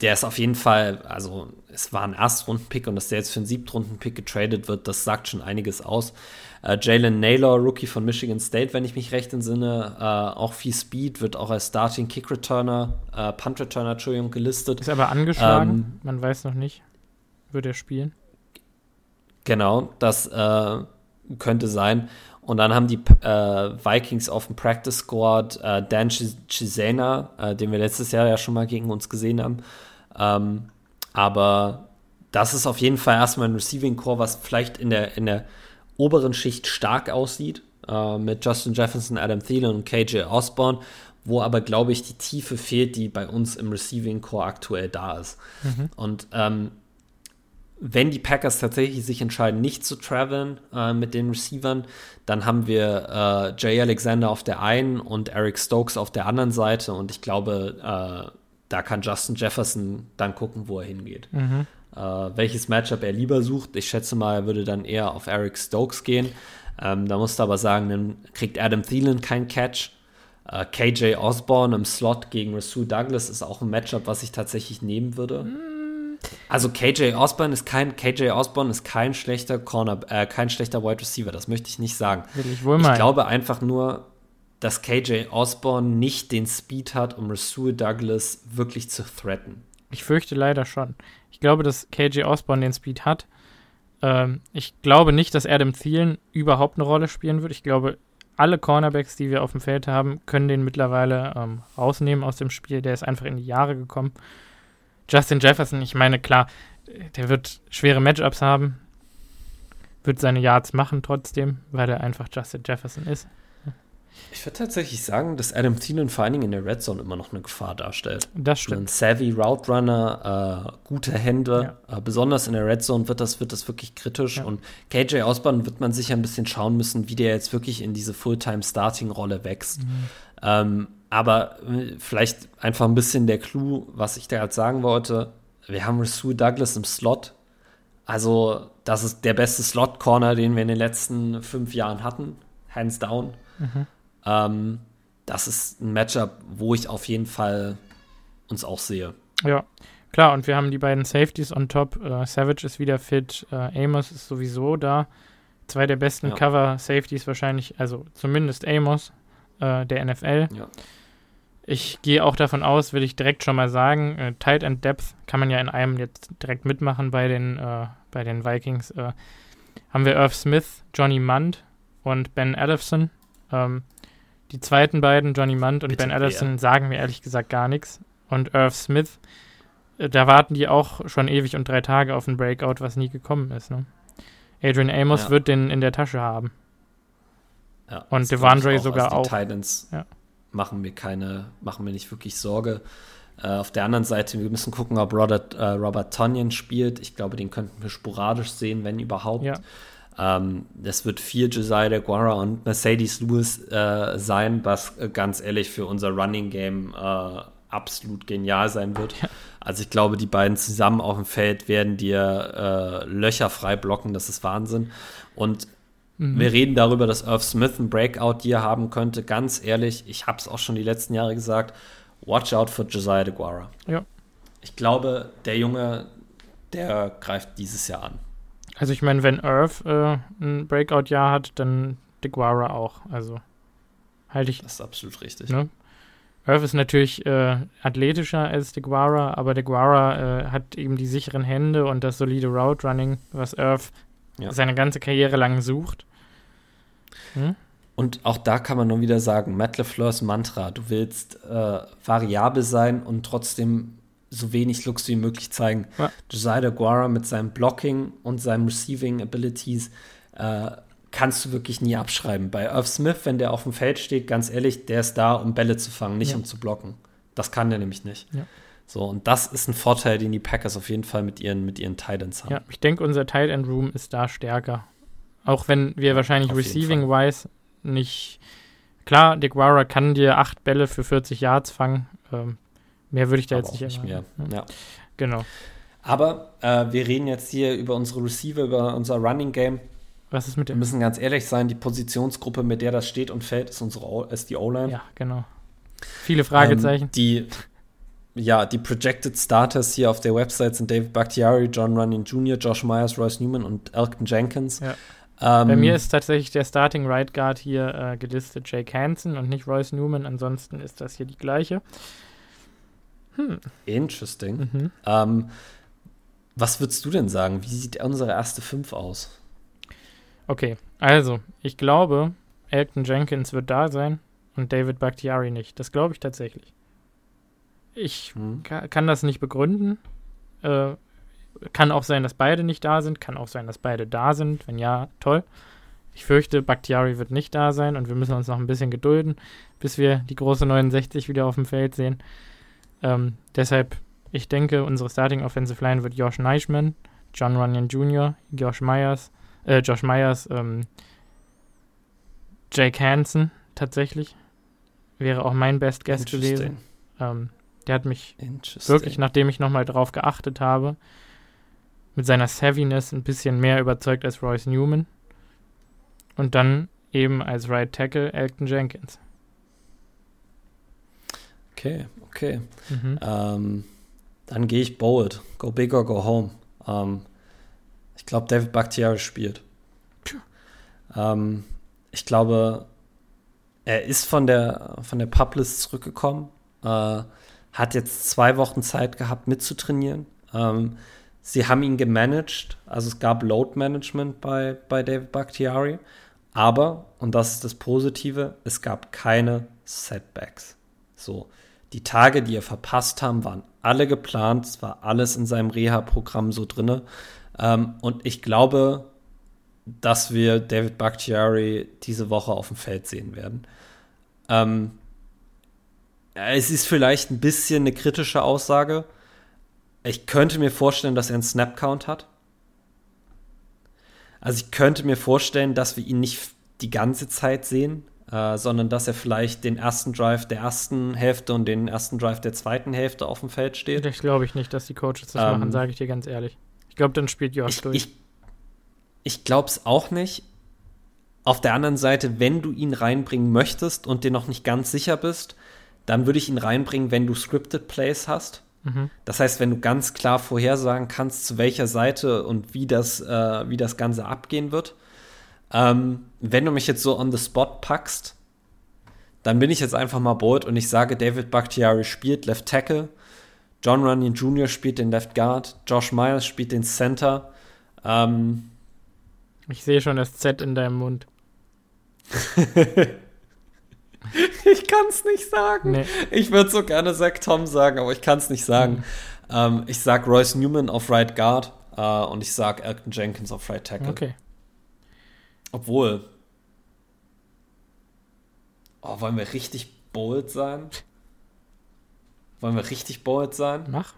der ist auf jeden Fall, also es war ein Erstrunden-Pick und dass der jetzt für einen Siebtrunden-Pick getradet wird, das sagt schon einiges aus. Äh, Jalen Naylor, Rookie von Michigan State, wenn ich mich recht entsinne, äh, auch viel Speed, wird auch als Starting Kick Returner, äh, Punt Returner, Entschuldigung, gelistet. Ist aber angeschlagen, ähm, man weiß noch nicht. wird er spielen. Genau, das äh, könnte sein. Und dann haben die äh, Vikings auf dem Practice Squad äh, Dan Chisena, äh, den wir letztes Jahr ja schon mal gegen uns gesehen haben. Ähm, aber das ist auf jeden Fall erstmal ein Receiving Core, was vielleicht in der, in der oberen Schicht stark aussieht. Äh, mit Justin Jefferson, Adam Thielen und KJ Osborne, wo aber, glaube ich, die Tiefe fehlt, die bei uns im Receiving Core aktuell da ist. Mhm. Und ähm, wenn die Packers tatsächlich sich entscheiden, nicht zu traveln äh, mit den Receivern, dann haben wir äh, Jay Alexander auf der einen und Eric Stokes auf der anderen Seite. Und ich glaube, äh, da kann Justin Jefferson dann gucken, wo er hingeht. Mhm. Äh, welches Matchup er lieber sucht. Ich schätze mal, er würde dann eher auf Eric Stokes gehen. Ähm, da musst du aber sagen, dann kriegt Adam Thielen keinen Catch. Äh, KJ Osborne im Slot gegen Rasul Douglas ist auch ein Matchup, was ich tatsächlich nehmen würde. Mhm also KJ Osborne ist kein KJ Osborne ist kein schlechter Corner, äh, kein schlechter Wide Receiver. Das möchte ich nicht sagen. Will ich wohl mal. Ich glaube einfach nur, dass KJ Osborne nicht den Speed hat, um Rasul Douglas wirklich zu threaten. Ich fürchte leider schon. Ich glaube, dass KJ Osborne den Speed hat. Ähm, ich glaube nicht, dass Adam Thielen überhaupt eine Rolle spielen wird. Ich glaube, alle Cornerbacks, die wir auf dem Feld haben, können den mittlerweile ähm, rausnehmen aus dem Spiel. Der ist einfach in die Jahre gekommen. Justin Jefferson, ich meine, klar, der wird schwere Matchups haben, wird seine Yards machen trotzdem, weil er einfach Justin Jefferson ist. Ich würde tatsächlich sagen, dass Adam Thielen vor allen Dingen in der Red Zone immer noch eine Gefahr darstellt. Das stimmt. Ein savvy Route Runner, äh, gute Hände. Ja. Äh, besonders in der Red Zone wird das, wird das wirklich kritisch. Ja. Und KJ Osborne wird man sicher ein bisschen schauen müssen, wie der jetzt wirklich in diese Fulltime-Starting-Rolle wächst. Mhm. Ähm, aber äh, vielleicht einfach ein bisschen der Clou, was ich da jetzt sagen wollte. Wir haben Rasul Douglas im Slot. Also, das ist der beste Slot-Corner, den wir in den letzten fünf Jahren hatten. Hands down. Mhm. Ähm, das ist ein Matchup, wo ich auf jeden Fall uns auch sehe. Ja, klar. Und wir haben die beiden Safeties on top. Uh, Savage ist wieder fit. Uh, Amos ist sowieso da. Zwei der besten ja. Cover-Safeties wahrscheinlich, also zumindest Amos uh, der NFL. Ja. Ich gehe auch davon aus, will ich direkt schon mal sagen, äh, Tight End Depth kann man ja in einem jetzt direkt mitmachen bei den, äh, bei den Vikings. Äh, haben wir Irv Smith, Johnny Munt und Ben Ellefson. Ähm, die zweiten beiden, Johnny Munt und Bitte Ben Ellefson, sagen mir ehrlich gesagt gar nichts. Und Irv Smith, äh, da warten die auch schon ewig und drei Tage auf ein Breakout, was nie gekommen ist. Ne? Adrian Amos ja. wird den in der Tasche haben. Ja, und Devandre sogar auch. Titans. Ja machen mir keine, machen mir nicht wirklich Sorge. Äh, auf der anderen Seite, wir müssen gucken, ob Robert, äh, Robert Tonyan spielt. Ich glaube, den könnten wir sporadisch sehen, wenn überhaupt. Ja. Ähm, das wird viel Josiah Guara und Mercedes Lewis äh, sein, was äh, ganz ehrlich für unser Running Game äh, absolut genial sein wird. Ja. Also ich glaube, die beiden zusammen auf dem Feld werden dir äh, Löcher frei blocken, das ist Wahnsinn. Und Mhm. Wir reden darüber, dass Irv Smith ein Breakout hier haben könnte. Ganz ehrlich, ich habe es auch schon die letzten Jahre gesagt. Watch out for Josiah DeGuara. Ja. Ich glaube, der Junge, der greift dieses Jahr an. Also ich meine, wenn Irv äh, ein Breakout-Jahr hat, dann DeGuara auch. Also halte ich. Das ist absolut richtig. Ne? Irv ist natürlich äh, athletischer als DeGuara, aber DeGuara äh, hat eben die sicheren Hände und das solide Route Running, was Irv ja. seine ganze Karriere lang sucht. Hm? Und auch da kann man nur wieder sagen, Matt LeFleurs Mantra, du willst äh, variabel sein und trotzdem so wenig Lux wie möglich zeigen. Ja. Josiah Guara mit seinem Blocking und seinen Receiving Abilities äh, kannst du wirklich nie abschreiben. Bei Irv Smith, wenn der auf dem Feld steht, ganz ehrlich, der ist da, um Bälle zu fangen, nicht ja. um zu blocken. Das kann der nämlich nicht. Ja. So, und das ist ein Vorteil, den die Packers auf jeden Fall mit ihren, mit ihren Titans haben. Ja, ich denke, unser Tight End Room ist da stärker. Auch wenn wir wahrscheinlich Receiving-wise nicht. Klar, Dick Wara kann dir acht Bälle für 40 Yards fangen. Ähm, mehr würde ich da Aber jetzt nicht, nicht mehr. Ja. Genau. Aber äh, wir reden jetzt hier über unsere Receiver, über unser Running Game. Was ist mit dem? Wir müssen ganz ehrlich sein, die Positionsgruppe, mit der das steht und fällt, ist, unsere o ist die O-Line. Ja, genau. Viele Fragezeichen. Ähm, die ja, die Projected Starters hier auf der Website sind David Bakhtiari, John Running Jr., Josh Myers, Royce Newman und Elton Jenkins. Ja. Ähm, Bei mir ist tatsächlich der Starting Right Guard hier äh, gelistet Jake Hansen und nicht Royce Newman. Ansonsten ist das hier die gleiche. Hm. Interesting. Mhm. Ähm, Was würdest du denn sagen? Wie sieht unsere erste Fünf aus? Okay, also, ich glaube, Elton Jenkins wird da sein und David Bakhtiari nicht. Das glaube ich tatsächlich. Ich hm. kann das nicht begründen. Äh, kann auch sein, dass beide nicht da sind. Kann auch sein, dass beide da sind. Wenn ja, toll. Ich fürchte, Bakhtiari wird nicht da sein und wir müssen uns noch ein bisschen gedulden, bis wir die große 69 wieder auf dem Feld sehen. Ähm, deshalb, ich denke, unsere Starting Offensive Line wird Josh Neischmann, John Runyon Jr., Josh Myers, äh, Josh Myers, ähm, Jake Hansen tatsächlich. Wäre auch mein Best Guest gewesen. Ähm, der hat mich wirklich, nachdem ich nochmal drauf geachtet habe, mit seiner Savviness ein bisschen mehr überzeugt als Royce Newman. Und dann eben als Right Tackle Elton Jenkins. Okay, okay. Mhm. Ähm, dann gehe ich bold. Go big or go home. Ähm, ich glaube, David Bakhtiari spielt. Ähm, ich glaube, er ist von der, von der Publist zurückgekommen, äh, hat jetzt zwei Wochen Zeit gehabt mitzutrainieren. Ähm, sie haben ihn gemanagt, also es gab Load Management bei, bei David Bakhtiari, aber, und das ist das Positive, es gab keine Setbacks. So, die Tage, die er verpasst haben, waren alle geplant, es war alles in seinem Reha-Programm so drin. Ähm, und ich glaube, dass wir David Bakhtiari diese Woche auf dem Feld sehen werden. Ähm, es ist vielleicht ein bisschen eine kritische Aussage. Ich könnte mir vorstellen, dass er einen Snap-Count hat. Also ich könnte mir vorstellen, dass wir ihn nicht die ganze Zeit sehen, äh, sondern dass er vielleicht den ersten Drive der ersten Hälfte und den ersten Drive der zweiten Hälfte auf dem Feld steht. Das glaube ich nicht, dass die Coaches das ähm, machen, sage ich dir ganz ehrlich. Ich glaube, dann spielt Josh ich, durch. Ich, ich glaube es auch nicht. Auf der anderen Seite, wenn du ihn reinbringen möchtest und dir noch nicht ganz sicher bist, dann würde ich ihn reinbringen, wenn du Scripted Plays hast. Mhm. Das heißt, wenn du ganz klar vorhersagen kannst, zu welcher Seite und wie das, äh, wie das Ganze abgehen wird. Ähm, wenn du mich jetzt so on the spot packst, dann bin ich jetzt einfach mal bold und ich sage, David Bakhtiari spielt Left Tackle, John Runyon Jr. spielt den Left Guard, Josh Myers spielt den Center. Ähm, ich sehe schon das Z in deinem Mund. ich kann es nicht sagen. Nee. Ich würde so gerne Zach Tom sagen, aber ich kann es nicht sagen. Mhm. Ähm, ich sag Royce Newman auf Right Guard äh, und ich sag Elton Jenkins auf Right Tackle. Okay. Obwohl. Oh, wollen wir richtig bold sein? Wollen wir richtig bold sein? Mach.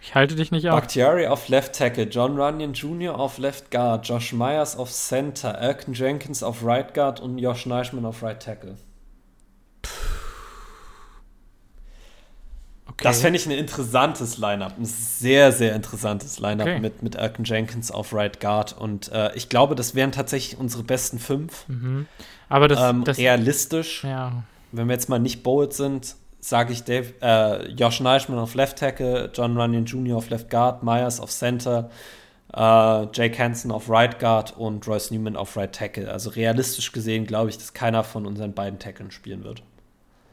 Ich halte dich nicht auf. Bakhtiari auf Left Tackle, John Runyon Jr. auf Left Guard, Josh Myers auf Center, Elton Jenkins auf Right Guard und Josh Neischmann auf Right Tackle. Okay. Das fände ich ein interessantes Lineup, ein sehr, sehr interessantes Lineup okay. mit, mit Elton Jenkins auf Right Guard. Und äh, ich glaube, das wären tatsächlich unsere besten fünf. Mhm. Aber das, ähm, das realistisch, ja. wenn wir jetzt mal nicht bold sind, sage ich Dave, äh, Josh Neischmann auf Left Tackle, John Runyon Jr. auf Left Guard, Myers auf Center, äh, Jake Hansen auf Right Guard und Royce Newman auf Right Tackle. Also realistisch gesehen glaube ich, dass keiner von unseren beiden Tackeln spielen wird.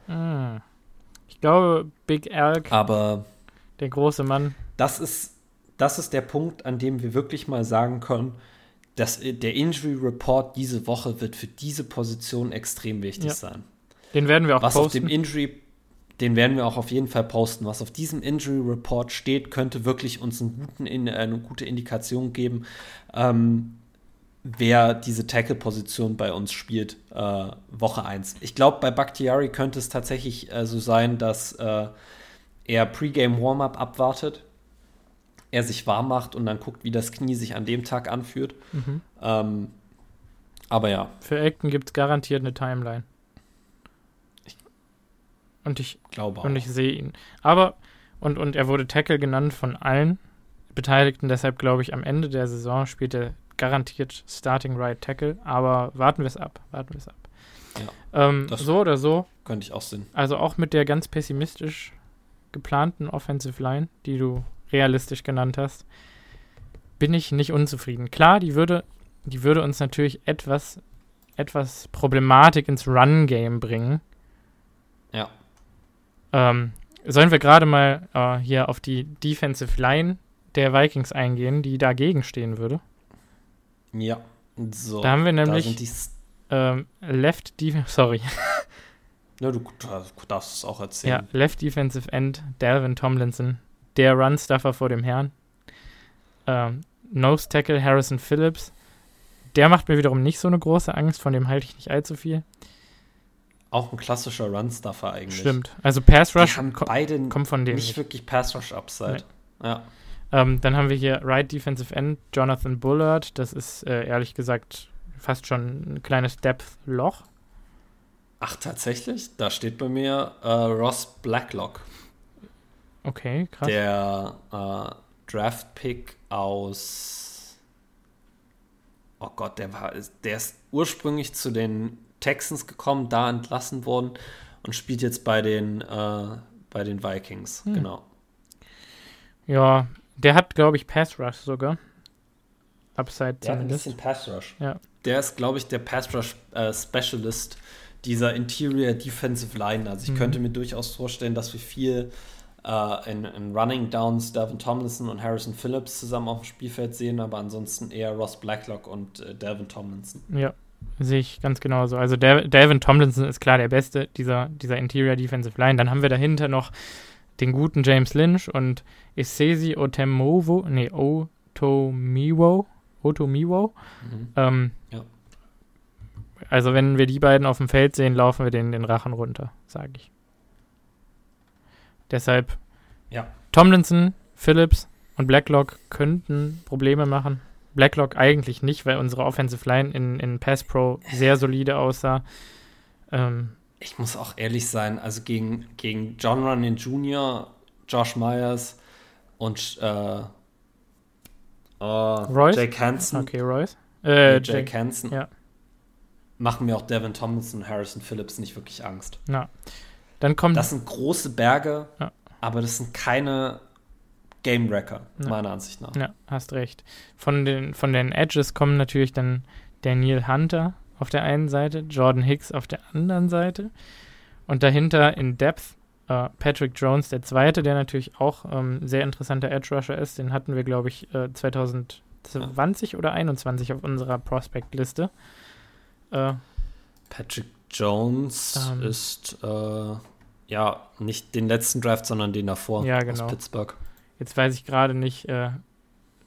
Ah. Ich glaube, Big Elk, Aber der große Mann. Das ist, das ist der Punkt, an dem wir wirklich mal sagen können, dass der Injury Report diese Woche wird für diese Position extrem wichtig ja. sein. Den werden wir auch Was posten. auf dem Injury den werden wir auch auf jeden Fall posten. Was auf diesem Injury Report steht, könnte wirklich uns einen guten, äh, eine gute Indikation geben, ähm, wer diese Tackle-Position bei uns spielt, äh, Woche 1. Ich glaube, bei Bakhtiari könnte es tatsächlich äh, so sein, dass äh, er Pre-Game Warm-Up abwartet, er sich warm macht und dann guckt, wie das Knie sich an dem Tag anfühlt. Mhm. Ähm, aber ja. Für Acton gibt es garantiert eine Timeline. Und ich glaube auch. Und ich sehe ihn. Aber, und, und er wurde Tackle genannt von allen Beteiligten, deshalb glaube ich, am Ende der Saison spielt er garantiert Starting Right Tackle. Aber warten wir es ab. Warten wir es ab. Ja, ähm, so oder so. Könnte ich auch sehen. Also auch mit der ganz pessimistisch geplanten Offensive Line, die du realistisch genannt hast, bin ich nicht unzufrieden. Klar, die würde, die würde uns natürlich etwas, etwas Problematik ins Run-Game bringen. Ja. Ähm, sollen wir gerade mal äh, hier auf die Defensive Line der Vikings eingehen, die dagegen stehen würde. Ja. So, Da haben wir nämlich die ähm, Left Defense, sorry, Ja, du, darfst es auch erzählen. ja, Left Defensive End, Dalvin Tomlinson, der Run-Stuffer vor dem Herrn. Ähm, Nose Tackle Harrison Phillips, der macht mir wiederum nicht so eine große Angst, von dem halte ich nicht allzu viel. Auch ein klassischer Run-Stuffer eigentlich. Stimmt. Also Pass Rush kommt von dem nicht wirklich Pass-Rush-Upside. Ja. Ähm, dann haben wir hier Right Defensive End, Jonathan Bullard. Das ist äh, ehrlich gesagt fast schon ein kleines Depth-Loch. Ach, tatsächlich? Da steht bei mir äh, Ross Blacklock, Okay, krass. der äh, Draft-Pick aus. Oh Gott, der war, der ist ursprünglich zu den Texans gekommen, da entlassen worden und spielt jetzt bei den, äh, bei den Vikings. Hm. Genau. Ja, der hat, glaube ich, Pass Rush sogar. Upside Der hat ein zumindest. bisschen Pass-Rush. Ja. Der ist, glaube ich, der Pass-Rush-Specialist dieser Interior Defensive Line. Also ich Mhm. könnte mir durchaus vorstellen, dass wir viel äh, in, in Running Downs Devin Tomlinson und Harrison Phillips zusammen auf dem Spielfeld sehen, aber ansonsten eher Ross Blacklock und äh, Devin Tomlinson. Ja, sehe ich ganz genauso. Also Dav Dalvin Tomlinson ist klar der Beste dieser, dieser Interior Defensive Line. Dann haben wir dahinter noch den guten James Lynch und Isesi Otemowo, nee, Otomiwo, Otomiwo. Ähm, Ja. Also wenn wir die beiden auf dem Feld sehen, laufen wir denen den Rachen runter, sage ich. Deshalb Ja. Tomlinson, Phillips und Blacklock könnten Probleme machen. Blacklock eigentlich nicht, weil unsere Offensive Line in, in Pass Pro sehr solide aussah. Ähm, Ich muss auch ehrlich sein, also gegen, gegen John Running Jr., Josh Myers und äh, äh, Royce? Jake Hansen, okay, Royce. Äh, Jake Jake, Hansen, ja. machen mir auch Devin Tomlinson und Harrison Phillips nicht wirklich Angst. na. Dann kommt Das sind große Berge, Ja. aber das sind keine Game Wrecker, Ja. meiner Ansicht nach. Ja, hast recht. Von den, von den Edges kommen natürlich dann Daniel Hunter auf der einen Seite, Jordan Hicks auf der anderen Seite und dahinter in Depth äh, Patrick Jones, der zweite, der natürlich auch ähm, sehr interessanter Edge Rusher ist. Den hatten wir, glaube ich, äh, 2020 oder 21 auf unserer Prospect-Liste. Äh, Patrick Jones Ähm. ist äh, ja nicht den letzten Draft, sondern den davor Ja, genau. aus Pittsburgh. jetzt weiß ich gerade nicht, äh,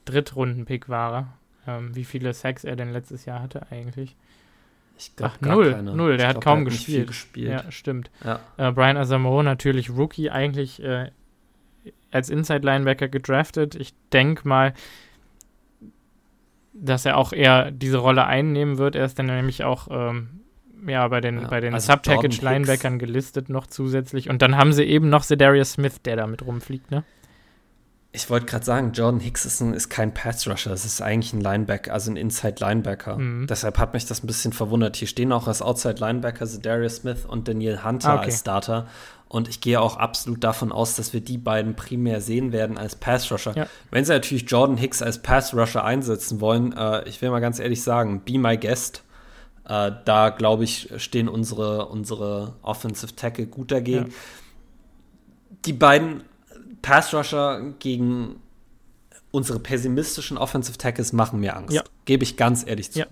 Drittrunden-Pick war er. Ähm, wie viele Sacks er denn letztes Jahr hatte eigentlich. Ich glaub, Ach, gar null, keine. null, der Ich hat glaub, kaum nicht viel gespielt. gespielt. Ja, stimmt. Ja. Äh, Brian Asamoah natürlich Rookie, eigentlich äh, als Inside-Linebacker gedraftet. Ich denke mal, dass er auch eher diese Rolle einnehmen wird. Er ist dann nämlich auch ähm, ja, bei den, Ja, bei den also Sub-Package-Linebackern gelistet noch zusätzlich. Und dann haben sie eben noch Zedarius Smith, der da mit rumfliegt, ne? Ich wollte gerade sagen, Jordan Hicks ist, ein, ist kein Pass-Rusher, es ist eigentlich ein Linebacker, also ein Inside-Linebacker. Mhm. Deshalb hat mich das ein bisschen verwundert. Hier stehen auch als Outside-Linebacker Darius Smith und Daniel Hunter Ah, okay. als Starter. Und ich gehe auch absolut davon aus, dass wir die beiden primär sehen werden als Pass-Rusher. Ja. Wenn sie natürlich Jordan Hicks als Pass-Rusher einsetzen wollen, äh, ich will mal ganz ehrlich sagen, be my guest. Äh, da, glaube ich, stehen unsere, unsere Offensive Tackle gut dagegen. Ja. Die beiden Pass-Rusher gegen unsere pessimistischen Offensive Tackles machen mir Angst. Ja. Gebe ich ganz ehrlich zu. Ja.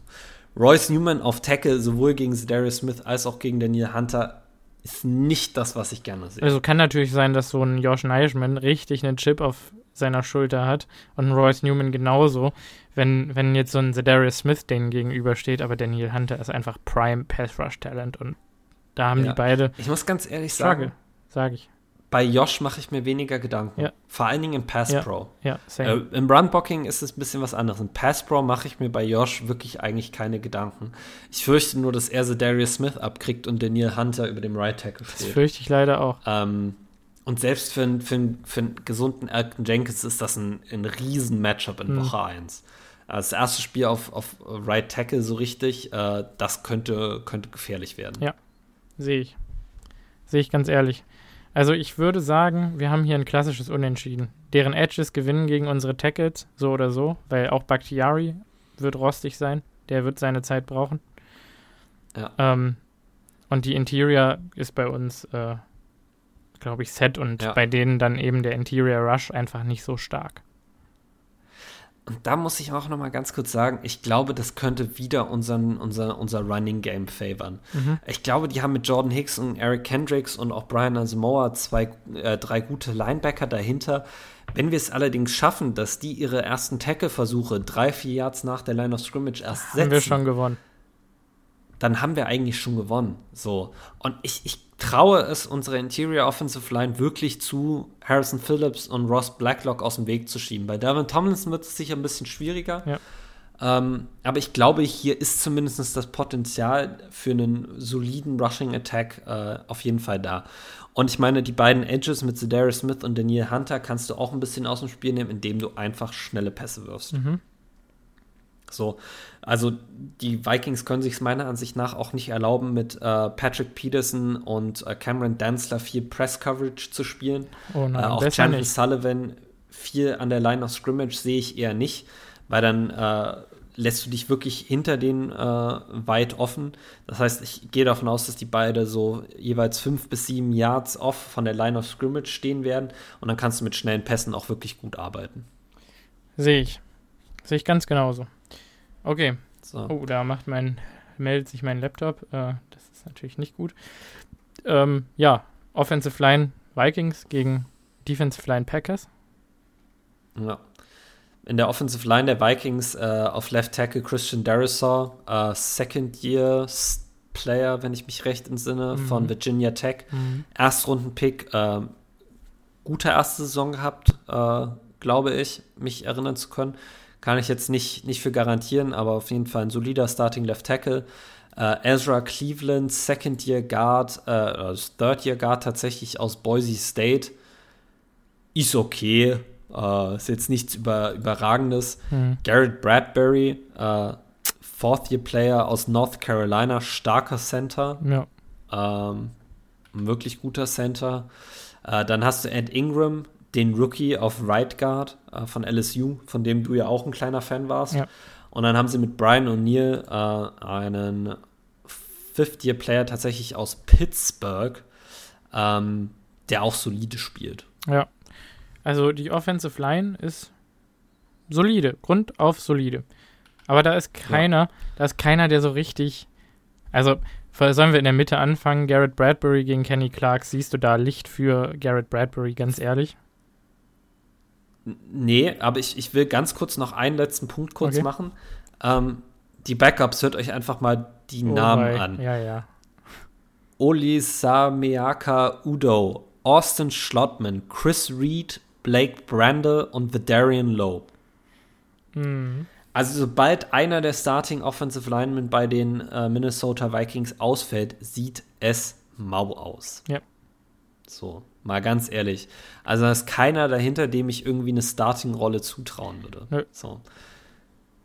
Royce Newman auf Tackle, sowohl gegen Darius Smith als auch gegen Daniel Hunter, ist nicht das, was ich gerne sehe. Also kann natürlich sein, dass so ein Josh Neischmann richtig einen Chip auf seiner Schulter hat und ein Royce Newman genauso, wenn, wenn jetzt so ein Zedarius Smith denen gegenübersteht, aber Daniel Hunter ist einfach Prime Pass Rush Talent und da haben Ja. die beide Ich muss ganz ehrlich Struggle, sagen, sage ich. Bei Josh mache ich mir weniger Gedanken. Ja. Vor allen Dingen im Pass Ja. Pro. Ja. Äh, Im Run-Blocking ist es ein bisschen was anderes. Im Pass Pro mache ich mir bei Josh wirklich eigentlich keine Gedanken. Ich fürchte nur, dass er Darius Smith abkriegt und Daniel Hunter über dem Right Tackle das steht. fürchte ich leider auch. Ähm, und selbst für, einen- für, einen- für einen gesunden Elton Jenkins ist das ein, ein riesen Matchup in Mhm. Woche 1. Das erste Spiel auf, auf Right Tackle so richtig, äh, das könnte, könnte gefährlich werden. Ja. Sehe ich. Sehe ich ganz ehrlich. Also ich würde sagen, wir haben hier ein klassisches Unentschieden. Deren Edges gewinnen gegen unsere Tackles, so oder so, weil auch Bakhtiari wird rostig sein. Der wird seine Zeit brauchen. Ja. Ähm, und die Interior ist bei uns, äh, glaube ich, set und Ja. bei denen dann eben der Interior Rush einfach nicht so stark. Und da muss ich auch noch mal ganz kurz sagen, ich glaube, das könnte wieder unseren, unser, unser Running Game favoren. Mhm. Ich glaube, die haben mit Jordan Hicks und Eric Kendricks und auch Brian Asamoah zwei, äh, drei gute Linebacker dahinter. Wenn wir es allerdings schaffen, dass die ihre ersten Tackle-Versuche drei, vier Yards nach der Line of Scrimmage erst setzen, haben wir schon gewonnen. Dann haben wir eigentlich schon gewonnen. So. Und ich, ich traue es unserer Interior Offensive Line wirklich zu, Harrison Phillips und Ross Blacklock aus dem Weg zu schieben. Bei Devin Tomlinson wird es sicher ein bisschen schwieriger. Ja. Ähm, aber ich glaube, hier ist zumindest das Potenzial für einen soliden Rushing Attack äh, auf jeden Fall da. Und ich meine, die beiden Edges mit Zedarius Smith und Daniel Hunter kannst du auch ein bisschen aus dem Spiel nehmen, indem du einfach schnelle Pässe wirfst. Mhm. So, also die Vikings können sich meiner Ansicht nach auch nicht erlauben, mit äh, Patrick Peterson und äh, Cameron Danzler viel Press Coverage zu spielen. Oh nein, äh, auch Chandler Sullivan viel an der Line of Scrimmage sehe ich eher nicht, weil dann äh, lässt du dich wirklich hinter den äh, weit offen. Das heißt, ich gehe davon aus, dass die beide so jeweils fünf bis sieben Yards off von der Line of Scrimmage stehen werden und dann kannst du mit schnellen Pässen auch wirklich gut arbeiten. Sehe ich. Sehe ich ganz genauso. Okay. So. Oh, da macht mein, meldet sich mein Laptop. Äh, das ist natürlich nicht gut. Ähm, ja, Offensive Line Vikings gegen Defensive Line Packers. Ja. In der Offensive Line der Vikings äh, auf Left Tackle Christian Darisaw, äh, Second Year Player, wenn ich mich recht entsinne, mhm. von Virginia Tech. Mhm. Erstrunden-Pick, äh, gute erste Saison gehabt, äh, glaube ich, mich erinnern zu können. Kann ich jetzt nicht, nicht für garantieren, aber auf jeden Fall ein solider Starting Left Tackle. Uh, Ezra Cleveland, Second Year Guard, uh, Third Year Guard tatsächlich aus Boise State. Ist okay. Uh, ist jetzt nichts über, Überragendes. Mhm. Garrett Bradbury, Fourth Year Player aus North Carolina, starker Center. Ja. Ähm, wirklich guter Center. dann hast du Ed Ingram, den Rookie auf Right Guard äh, von LSU, von dem du ja auch ein kleiner Fan warst. Ja. Und dann haben sie mit Brian O'Neill äh, einen Fifth-Year-Player tatsächlich aus Pittsburgh, ähm, der auch solide spielt. Ja. Also die Offensive Line ist solide, Grund auf solide. Aber da ist keiner, ja. da ist keiner, der so richtig. Also, sollen wir in der Mitte anfangen? Garrett Bradbury gegen Kenny Clark. Siehst du da Licht für Garrett Bradbury, ganz ehrlich? Nee, aber ich, ich will ganz kurz noch einen letzten Punkt kurz okay. machen. Ähm, die Backups, hört euch einfach mal die oh Namen my. an. Ja, ja. Oli Sameaka Udo, Austin Schlottman, Chris Reed, Blake Brandel und Vidarian Lowe. Mhm. Also sobald einer der Starting Offensive Linemen bei den äh, Minnesota Vikings ausfällt, sieht es mau aus. Ja. So. Mal ganz ehrlich. Also da ist keiner dahinter, dem ich irgendwie eine Starting-Rolle zutrauen würde. Ja. So.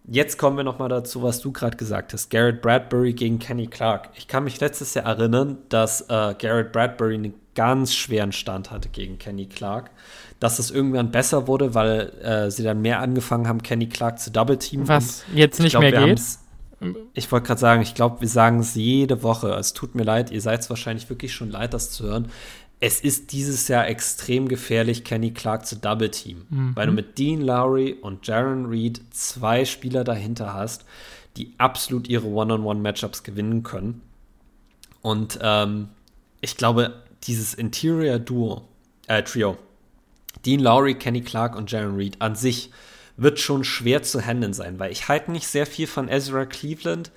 Jetzt kommen wir noch mal dazu, was du gerade gesagt hast. Garrett Bradbury gegen Kenny Clark. Ich kann mich letztes Jahr erinnern, dass äh, Garrett Bradbury einen ganz schweren Stand hatte gegen Kenny Clark. Dass es irgendwann besser wurde, weil äh, sie dann mehr angefangen haben, Kenny Clark zu double-teamen. Was jetzt nicht glaub, mehr geht? Ich wollte gerade sagen, ich glaube, wir sagen es jede Woche. Es tut mir leid, ihr seid es wahrscheinlich wirklich schon leid, das zu hören es ist dieses Jahr extrem gefährlich, Kenny Clark zu Double Team, mhm. weil du mit Dean Lowry und Jaron Reed zwei Spieler dahinter hast, die absolut ihre One-on-One-Matchups gewinnen können. Und ähm, ich glaube, dieses Interior Duo, äh, Trio, Dean Lowry, Kenny Clark und Jaron Reed an sich wird schon schwer zu handeln sein, weil ich halte nicht sehr viel von Ezra Cleveland.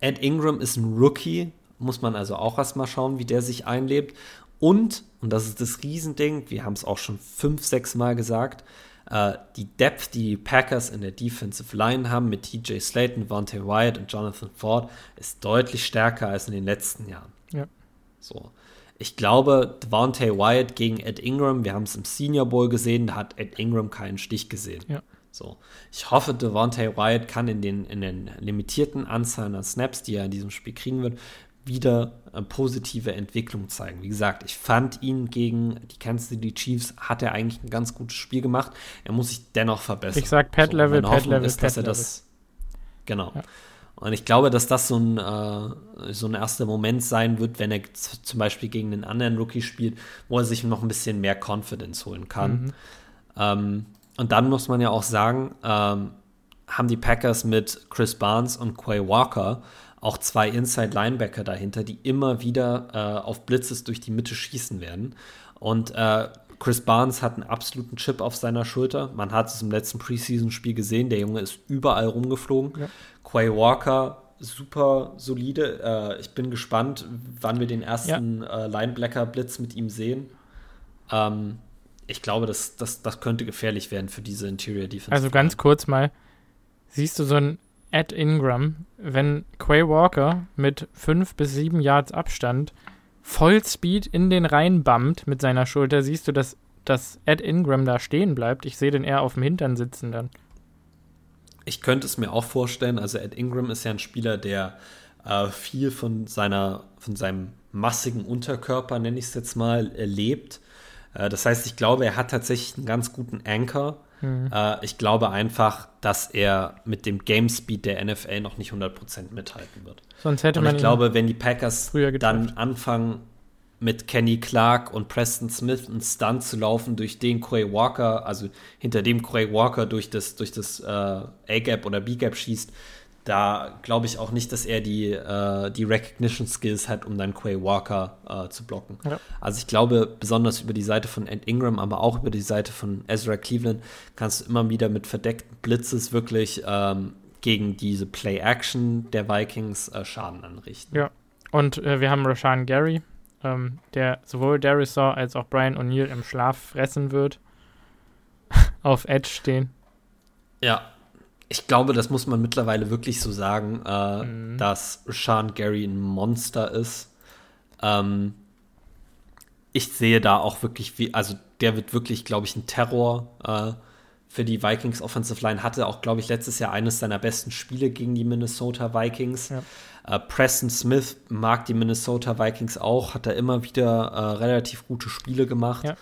Ed Ingram ist ein Rookie, muss man also auch erstmal schauen, wie der sich einlebt. Und, und das ist das Riesending, wir haben es auch schon fünf, sechs Mal gesagt, äh, die Depth, die die Packers in der Defensive Line haben mit TJ Slayton, Vontae Wyatt und Jonathan Ford, ist deutlich stärker als in den letzten Jahren. Ja. So. Ich glaube, Devontae Wyatt gegen Ed Ingram, wir haben es im Senior Bowl gesehen, da hat Ed Ingram keinen Stich gesehen. Ja. So. Ich hoffe, Devontae Wyatt kann in den, in den limitierten Anzahlen an Snaps, die er in diesem Spiel kriegen wird, wieder eine positive Entwicklung zeigen. Wie gesagt, ich fand ihn gegen die Kansas City Chiefs, hat er eigentlich ein ganz gutes Spiel gemacht. Er muss sich dennoch verbessern. Ich sag Pad Level, so, Pad Level, ist, dass er das genau. Ja. Und ich glaube, dass das so ein, äh, so ein erster Moment sein wird, wenn er zum Beispiel gegen einen anderen Rookie spielt, wo er sich noch ein bisschen mehr Confidence holen kann. Mhm. Ähm, und dann muss man ja auch sagen, ähm, haben die Packers mit Chris Barnes und Quay Walker auch zwei Inside Linebacker dahinter, die immer wieder äh, auf Blitzes durch die Mitte schießen werden. Und äh, Chris Barnes hat einen absoluten Chip auf seiner Schulter. Man hat es im letzten Preseason-Spiel gesehen. Der Junge ist überall rumgeflogen. Ja. Quay Walker super solide. Äh, ich bin gespannt, wann wir den ersten ja. äh, Linebacker-Blitz mit ihm sehen. Ähm, ich glaube, das, das, das könnte gefährlich werden für diese Interior Defense. Also ganz kurz mal, siehst du so ein Ed Ingram, wenn Quay Walker mit fünf bis sieben Yards Abstand Vollspeed in den Reihen bammt mit seiner Schulter, siehst du, dass, dass Ed Ingram da stehen bleibt. Ich sehe den eher auf dem Hintern sitzen dann. Ich könnte es mir auch vorstellen. Also Ed Ingram ist ja ein Spieler, der äh, viel von seiner, von seinem massigen Unterkörper, nenne ich es jetzt mal, erlebt. Äh, das heißt, ich glaube, er hat tatsächlich einen ganz guten Anchor. Mhm. Äh, ich glaube einfach, dass er mit dem Game Speed der NFL noch nicht 100% mithalten wird. Sonst hätte Und man ich glaube, wenn die Packers dann anfangen, mit Kenny Clark und Preston Smith einen Stunt zu laufen, durch den Quay Walker, also hinter dem Quay Walker durch das, durch das äh, A-Gap oder B-Gap schießt, da glaube ich auch nicht, dass er die, äh, die Recognition Skills hat, um dann Quay Walker äh, zu blocken. Ja. Also ich glaube, besonders über die Seite von Ed Ingram, aber auch über die Seite von Ezra Cleveland, kannst du immer wieder mit verdeckten Blitzes wirklich ähm, gegen diese Play-Action der Vikings äh, Schaden anrichten. Ja, und äh, wir haben Rashan Gary, ähm, der sowohl Darius Saw als auch Brian O'Neill im Schlaf fressen wird. Auf Edge stehen. Ja, ich glaube, das muss man mittlerweile wirklich so sagen, äh, mhm. dass Sean Gary ein Monster ist. Ähm, ich sehe da auch wirklich, wie, also der wird wirklich, glaube ich, ein Terror äh, für die Vikings Offensive Line. Hatte auch, glaube ich, letztes Jahr eines seiner besten Spiele gegen die Minnesota Vikings. Ja. Äh, Preston Smith mag die Minnesota Vikings auch, hat da immer wieder äh, relativ gute Spiele gemacht. Ja.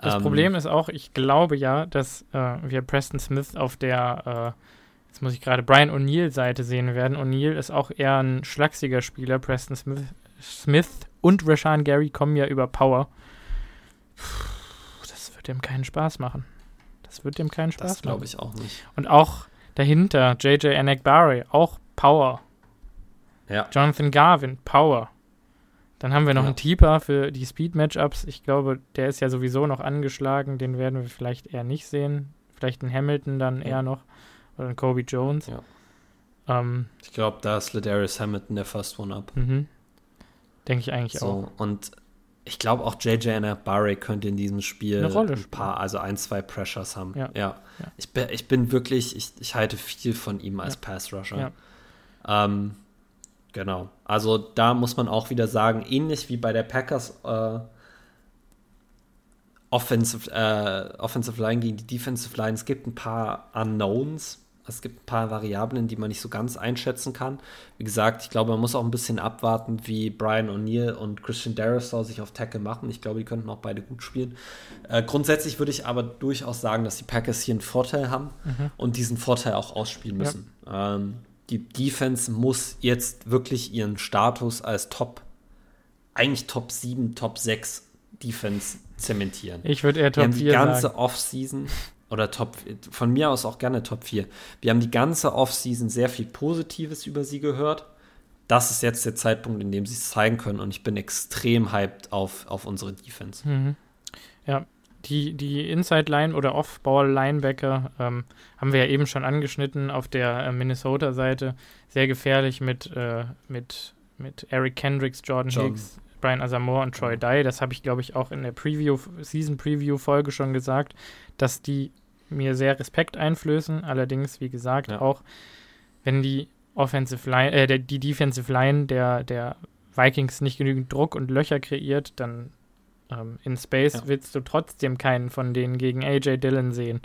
Das ähm, Problem ist auch, ich glaube ja, dass äh, wir Preston Smith auf der äh, jetzt muss ich gerade Brian O'Neill Seite sehen werden. O'Neill ist auch eher ein schlachsiger Spieler. Preston Smith, Smith und Rashan Gary kommen ja über Power. Das wird dem keinen Spaß machen. Das wird dem keinen Spaß das machen. Das glaube ich auch nicht. Und auch dahinter JJ Anakbari, auch Power. Ja. Jonathan Garvin, Power. Dann haben wir noch ja. einen Keeper für die Speed-Matchups. Ich glaube, der ist ja sowieso noch angeschlagen. Den werden wir vielleicht eher nicht sehen. Vielleicht einen Hamilton dann ja. eher noch. Oder Kobe Jones. Ja. Ähm, ich glaube, da ist Ladarius Hamilton der First One Up. Mhm. Denke ich eigentlich so, auch. Und ich glaube auch JJ Barry könnte in diesem Spiel Eine Rolle ein paar, also ein, zwei Pressures haben. Ja. ja. ja. Ich, bin, ich bin wirklich, ich, ich halte viel von ihm als ja. Pass-Rusher. Ähm, genau. Also da muss man auch wieder sagen, ähnlich wie bei der Packers äh, Offensive, äh, Offensive Line gegen die Defensive Line, es gibt ein paar Unknowns es gibt ein paar Variablen, die man nicht so ganz einschätzen kann. Wie gesagt, ich glaube, man muss auch ein bisschen abwarten, wie Brian O'Neill und Christian Darisaw sich auf Tackle machen. Ich glaube, die könnten auch beide gut spielen. Äh, grundsätzlich würde ich aber durchaus sagen, dass die Packers hier einen Vorteil haben mhm. und diesen Vorteil auch ausspielen müssen. Ja. Ähm, die Defense muss jetzt wirklich ihren Status als Top, eigentlich Top 7, Top 6 Defense zementieren. Ich würde eher Top 4 Die ganze Offseason oder Top, von mir aus auch gerne Top 4. Wir haben die ganze Offseason sehr viel Positives über sie gehört. Das ist jetzt der Zeitpunkt, in dem sie es zeigen können und ich bin extrem hyped auf, auf unsere Defense. Mhm. Ja, die, die Inside-Line oder Off-Ball-Linebacker ähm, haben wir ja eben schon angeschnitten auf der äh, Minnesota-Seite. Sehr gefährlich mit, äh, mit, mit Eric Kendricks, Jordan John. Hicks, Brian Asamoah und Troy Dye. Das habe ich, glaube ich, auch in der Preview, Season-Preview-Folge schon gesagt, dass die mir sehr Respekt einflößen. Allerdings, wie gesagt, ja. auch wenn die Offensive Line, äh, die Defensive Line der, der Vikings nicht genügend Druck und Löcher kreiert, dann ähm, in Space ja. willst du trotzdem keinen von denen gegen AJ Dillon sehen.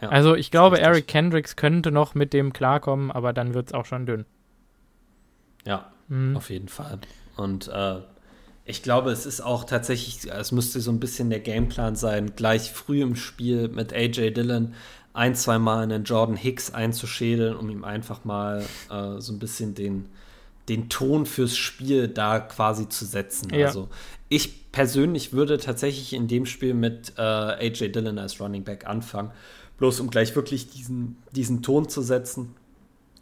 Ja, also ich glaube, Eric Kendricks könnte noch mit dem klarkommen, aber dann wird es auch schon dünn. Ja, mhm. auf jeden Fall. Und äh, ich glaube, es ist auch tatsächlich, es müsste so ein bisschen der Gameplan sein, gleich früh im Spiel mit AJ Dillon ein, zwei Mal einen Jordan Hicks einzuschädeln, um ihm einfach mal äh, so ein bisschen den, den Ton fürs Spiel da quasi zu setzen. Ja. Also ich persönlich würde tatsächlich in dem Spiel mit äh, AJ Dillon als Running Back anfangen. bloß um gleich wirklich diesen, diesen Ton zu setzen,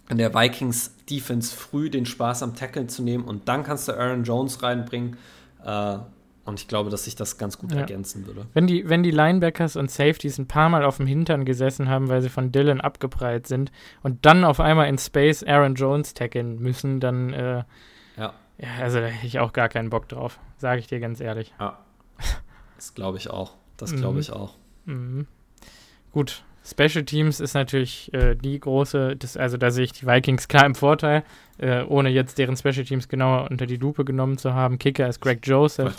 in der Vikings Defense früh den Spaß am Tackle zu nehmen und dann kannst du Aaron Jones reinbringen. Äh, und ich glaube, dass sich das ganz gut ja. ergänzen würde. Wenn die, wenn die Linebackers und Safeties ein paar Mal auf dem Hintern gesessen haben, weil sie von Dylan abgeprallt sind und dann auf einmal in Space Aaron Jones tackeln müssen, dann äh, ja. ja. Also da hätte ich auch gar keinen Bock drauf, sage ich dir ganz ehrlich. Ja. Das glaube ich auch. Das glaube mhm. ich auch. Mhm. Gut, Special Teams ist natürlich äh, die große, das, also da sehe ich die Vikings klar im Vorteil, äh, ohne jetzt deren Special Teams genauer unter die Lupe genommen zu haben. Kicker ist Greg Joseph,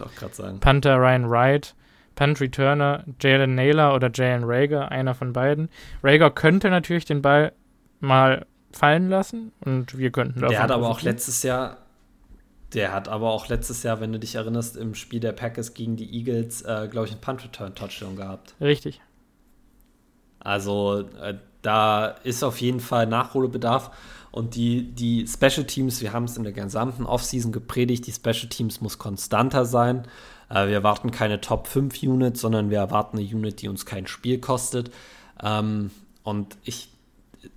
Panther Ryan Wright, Punt Returner Jalen Naylor oder Jalen Rager, einer von beiden. Rager könnte natürlich den Ball mal fallen lassen und wir könnten Der hat aber auch letztes Jahr der hat aber auch letztes Jahr, wenn du dich erinnerst, im Spiel der Packers gegen die Eagles, äh, glaube ich, einen Punt-Return-Touchdown gehabt. Richtig. Also äh, da ist auf jeden Fall Nachholbedarf. Und die, die Special Teams, wir haben es in der gesamten Offseason gepredigt, die Special Teams muss konstanter sein. Äh, wir erwarten keine Top 5 Units, sondern wir erwarten eine Unit, die uns kein Spiel kostet. Ähm, und ich,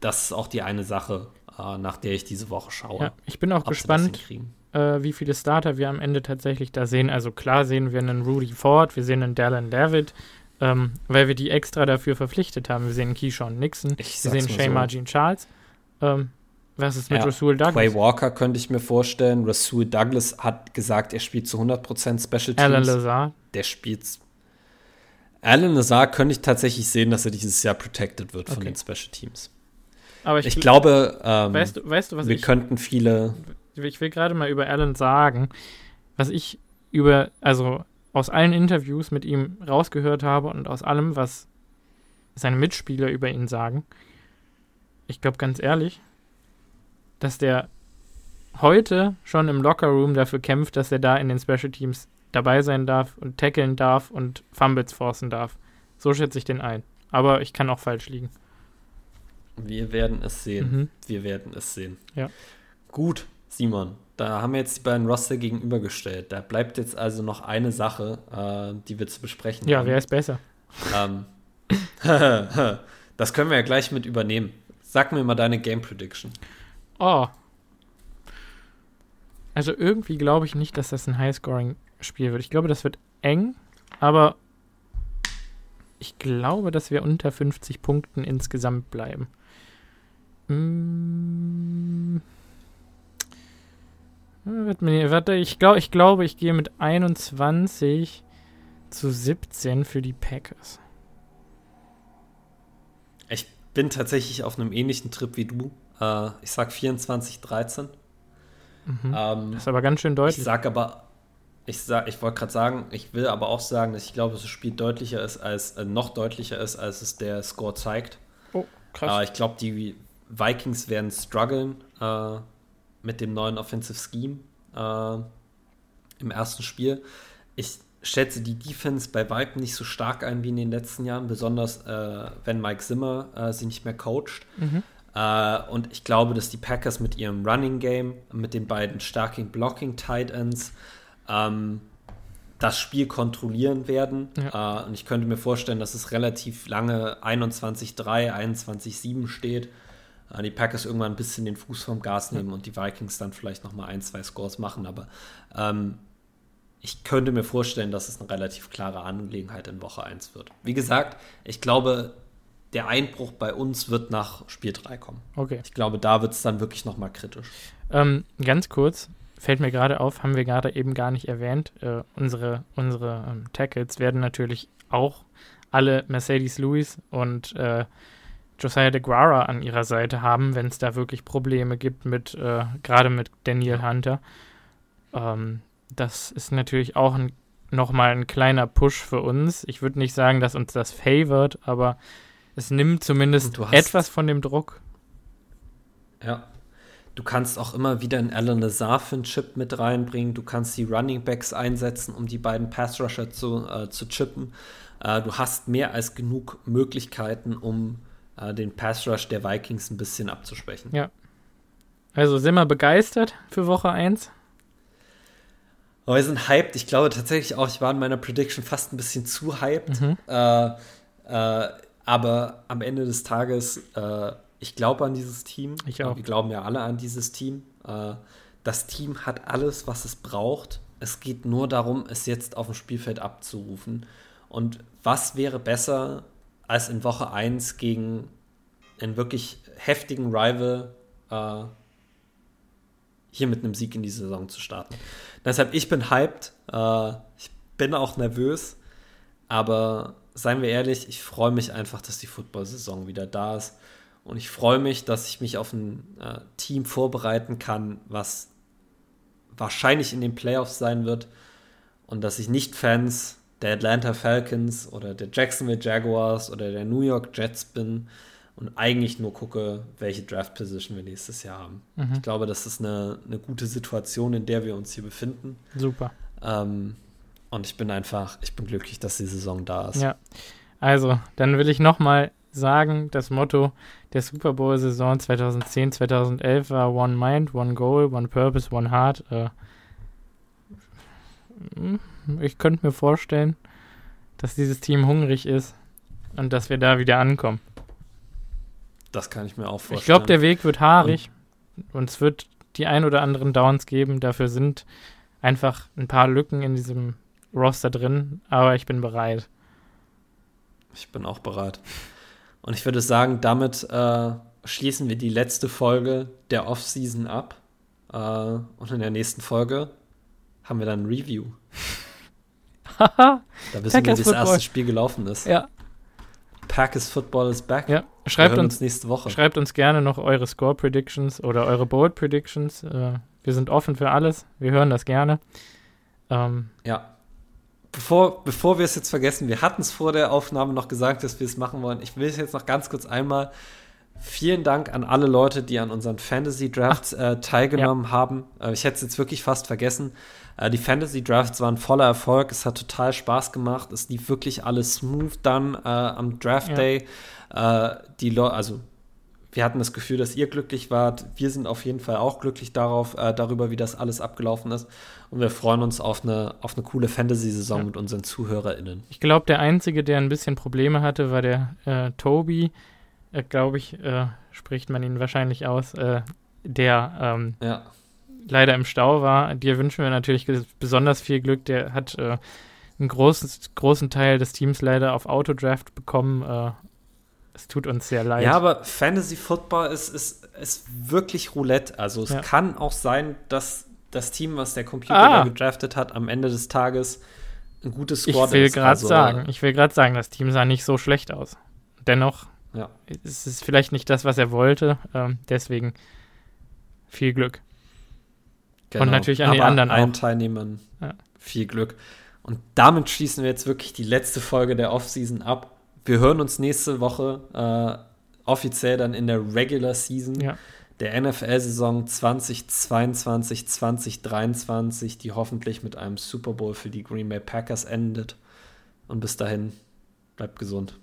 das ist auch die eine Sache, äh, nach der ich diese Woche schaue. Ja, ich bin auch gespannt, äh, wie viele Starter wir am Ende tatsächlich da sehen. Also klar sehen wir einen Rudy Ford, wir sehen einen Dallin David, ähm, weil wir die extra dafür verpflichtet haben. Wir sehen Keyshawn Nixon, wir sehen Shane so. Margin Charles. Ähm, was ist mit ja, Rasul Douglas? Quay Walker könnte ich mir vorstellen. Rasul Douglas hat gesagt, er spielt zu 100% Special Teams. Alan Lazar. Der spielt. Alan Lazar könnte ich tatsächlich sehen, dass er dieses Jahr protected wird okay. von den Special Teams. Aber ich, ich glaube, ähm, weißt du, weißt du, was wir ich, könnten viele. Ich will gerade mal über Alan sagen, was ich über, also aus allen Interviews mit ihm rausgehört habe und aus allem, was seine Mitspieler über ihn sagen, ich glaube ganz ehrlich, dass der heute schon im Lockerroom dafür kämpft, dass er da in den Special Teams dabei sein darf und tackeln darf und Fumbles forcen darf. So schätze ich den ein. Aber ich kann auch falsch liegen. Wir werden es sehen. Mhm. Wir werden es sehen. Ja. Gut, Simon. Da haben wir jetzt die beiden Roster gegenübergestellt. Da bleibt jetzt also noch eine Sache, äh, die wir zu besprechen ja, haben. Ja, wer ist besser? Ähm, das können wir ja gleich mit übernehmen. Sag mir mal deine Game Prediction. Oh. Also irgendwie glaube ich nicht, dass das ein Highscoring-Spiel wird. Ich glaube, das wird eng, aber ich glaube, dass wir unter 50 Punkten insgesamt bleiben. Mmh. Warte, ich, glaub, ich glaube, ich gehe mit 21 zu 17 für die Packers. Ich bin tatsächlich auf einem ähnlichen Trip wie du. Äh, ich sag 24, 13. Mhm. Ähm, das ist aber ganz schön deutlich. Ich sag aber, ich, ich wollte gerade sagen, ich will aber auch sagen, dass ich glaube, dass das Spiel deutlicher ist als, äh, noch deutlicher ist, als es der Score zeigt. Oh, krass. Äh, ich glaube, die Vikings werden strugglen. Äh, mit dem neuen Offensive Scheme äh, im ersten Spiel. Ich schätze die Defense bei Weitem nicht so stark ein wie in den letzten Jahren, besonders äh, wenn Mike Zimmer äh, sie nicht mehr coacht. Mhm. Äh, und ich glaube, dass die Packers mit ihrem Running Game, mit den beiden starken Blocking Tight Ends, ähm, das Spiel kontrollieren werden. Ja. Äh, und ich könnte mir vorstellen, dass es relativ lange 21-3, 21-7 steht die Packers irgendwann ein bisschen den Fuß vom Gas nehmen und die Vikings dann vielleicht noch mal ein, zwei Scores machen. Aber ähm, ich könnte mir vorstellen, dass es eine relativ klare Angelegenheit in Woche 1 wird. Wie gesagt, ich glaube, der Einbruch bei uns wird nach Spiel 3 kommen. Okay. Ich glaube, da wird es dann wirklich noch mal kritisch. Ähm, ganz kurz, fällt mir gerade auf, haben wir gerade eben gar nicht erwähnt, äh, unsere, unsere ähm, Tackles werden natürlich auch alle Mercedes Lewis und äh, Josiah DeGuara an ihrer Seite haben, wenn es da wirklich Probleme gibt mit, äh, gerade mit Daniel Hunter. Ähm, das ist natürlich auch ein, nochmal ein kleiner Push für uns. Ich würde nicht sagen, dass uns das favored, aber es nimmt zumindest etwas von dem Druck. Ja. Du kannst auch immer wieder einen Alan Lazar für einen Chip mit reinbringen. Du kannst die Running Backs einsetzen, um die beiden Pass Rusher zu, äh, zu chippen. Äh, du hast mehr als genug Möglichkeiten, um äh, den Pass Rush der Vikings ein bisschen abzuschwächen. Ja. Also sind wir begeistert für Woche 1? Aber wir sind hyped. Ich glaube tatsächlich auch, ich war in meiner Prediction fast ein bisschen zu hyped. Mhm. Äh, äh, Aber am Ende des Tages, äh, ich glaube an dieses Team. Ich auch. Wir glauben ja alle an dieses Team. Äh, das Team hat alles, was es braucht. Es geht nur darum, es jetzt auf dem Spielfeld abzurufen. Und was wäre besser, als in Woche 1 gegen einen wirklich heftigen Rival äh, hier mit einem Sieg in die Saison zu starten. Deshalb, ich bin hyped. Äh, ich bin auch nervös. Aber seien wir ehrlich, ich freue mich einfach, dass die Football-Saison wieder da ist. Und ich freue mich, dass ich mich auf ein äh, Team vorbereiten kann, was wahrscheinlich in den Playoffs sein wird. Und dass ich nicht Fans der Atlanta Falcons oder der Jacksonville Jaguars oder der New York Jets bin und eigentlich nur gucke, welche Draft Position wir nächstes Jahr haben. Mhm. Ich glaube, das ist eine, eine gute Situation, in der wir uns hier befinden. Super. Ähm, und ich bin einfach, ich bin glücklich, dass die Saison da ist. Ja. Also, dann will ich nochmal sagen, das Motto der Super Bowl-Saison 2010-2011 war One Mind, One Goal, One Purpose, One Heart. Äh, ich könnte mir vorstellen, dass dieses Team hungrig ist und dass wir da wieder ankommen. Das kann ich mir auch vorstellen. Ich glaube, der Weg wird haarig und, und es wird die ein oder anderen Downs geben. Dafür sind einfach ein paar Lücken in diesem Roster drin, aber ich bin bereit. Ich bin auch bereit. Und ich würde sagen, damit äh, schließen wir die letzte Folge der Offseason ab. Äh, und in der nächsten Folge haben wir dann ein Review. da wissen wir, wie das erste Spiel gelaufen ist. Ja. Packers Football is back. Ja. Schreibt uns, uns, nächste Woche. Schreibt uns gerne noch eure Score Predictions oder eure Bold Predictions. Äh, wir sind offen für alles. Wir hören das gerne. Ähm, ja bevor, bevor wir es jetzt vergessen, wir hatten es vor der Aufnahme noch gesagt, dass wir es machen wollen. Ich will es jetzt noch ganz kurz einmal. Vielen Dank an alle Leute, die an unseren Fantasy Drafts äh, teilgenommen ja. haben. Äh, ich hätte es jetzt wirklich fast vergessen. Äh, die Fantasy Drafts waren voller Erfolg. Es hat total Spaß gemacht. Es lief wirklich alles smooth dann äh, am Draft Day. Ja. Äh, die Le also wir hatten das Gefühl, dass ihr glücklich wart. Wir sind auf jeden Fall auch glücklich darauf, äh, darüber, wie das alles abgelaufen ist. Und wir freuen uns auf eine, auf eine coole Fantasy-Saison ja. mit unseren ZuhörerInnen. Ich glaube, der Einzige, der ein bisschen Probleme hatte, war der Tobi. Äh, glaube ich, äh, spricht man ihn wahrscheinlich aus, äh, der ähm, ja. leider im Stau war. Dir wünschen wir natürlich besonders viel Glück. Der hat äh, einen großen, großen Teil des Teams leider auf Autodraft bekommen es tut uns sehr leid. Ja, aber Fantasy Football ist, ist, ist wirklich Roulette. Also es ja. kann auch sein, dass das Team, was der Computer ah. gedraftet hat, am Ende des Tages ein gutes Squad ich will gerade also, sagen, ich will gerade sagen, das Team sah nicht so schlecht aus. Dennoch ja. ist es vielleicht nicht das, was er wollte. Ähm, deswegen viel Glück. Genau. Und natürlich an Aber die anderen allen auch. Teilnehmern ja. viel Glück. Und damit schließen wir jetzt wirklich die letzte Folge der Offseason ab wir hören uns nächste Woche äh, offiziell dann in der Regular Season ja. der NFL-Saison 2022, 2023, die hoffentlich mit einem Super Bowl für die Green Bay Packers endet. Und bis dahin, bleibt gesund.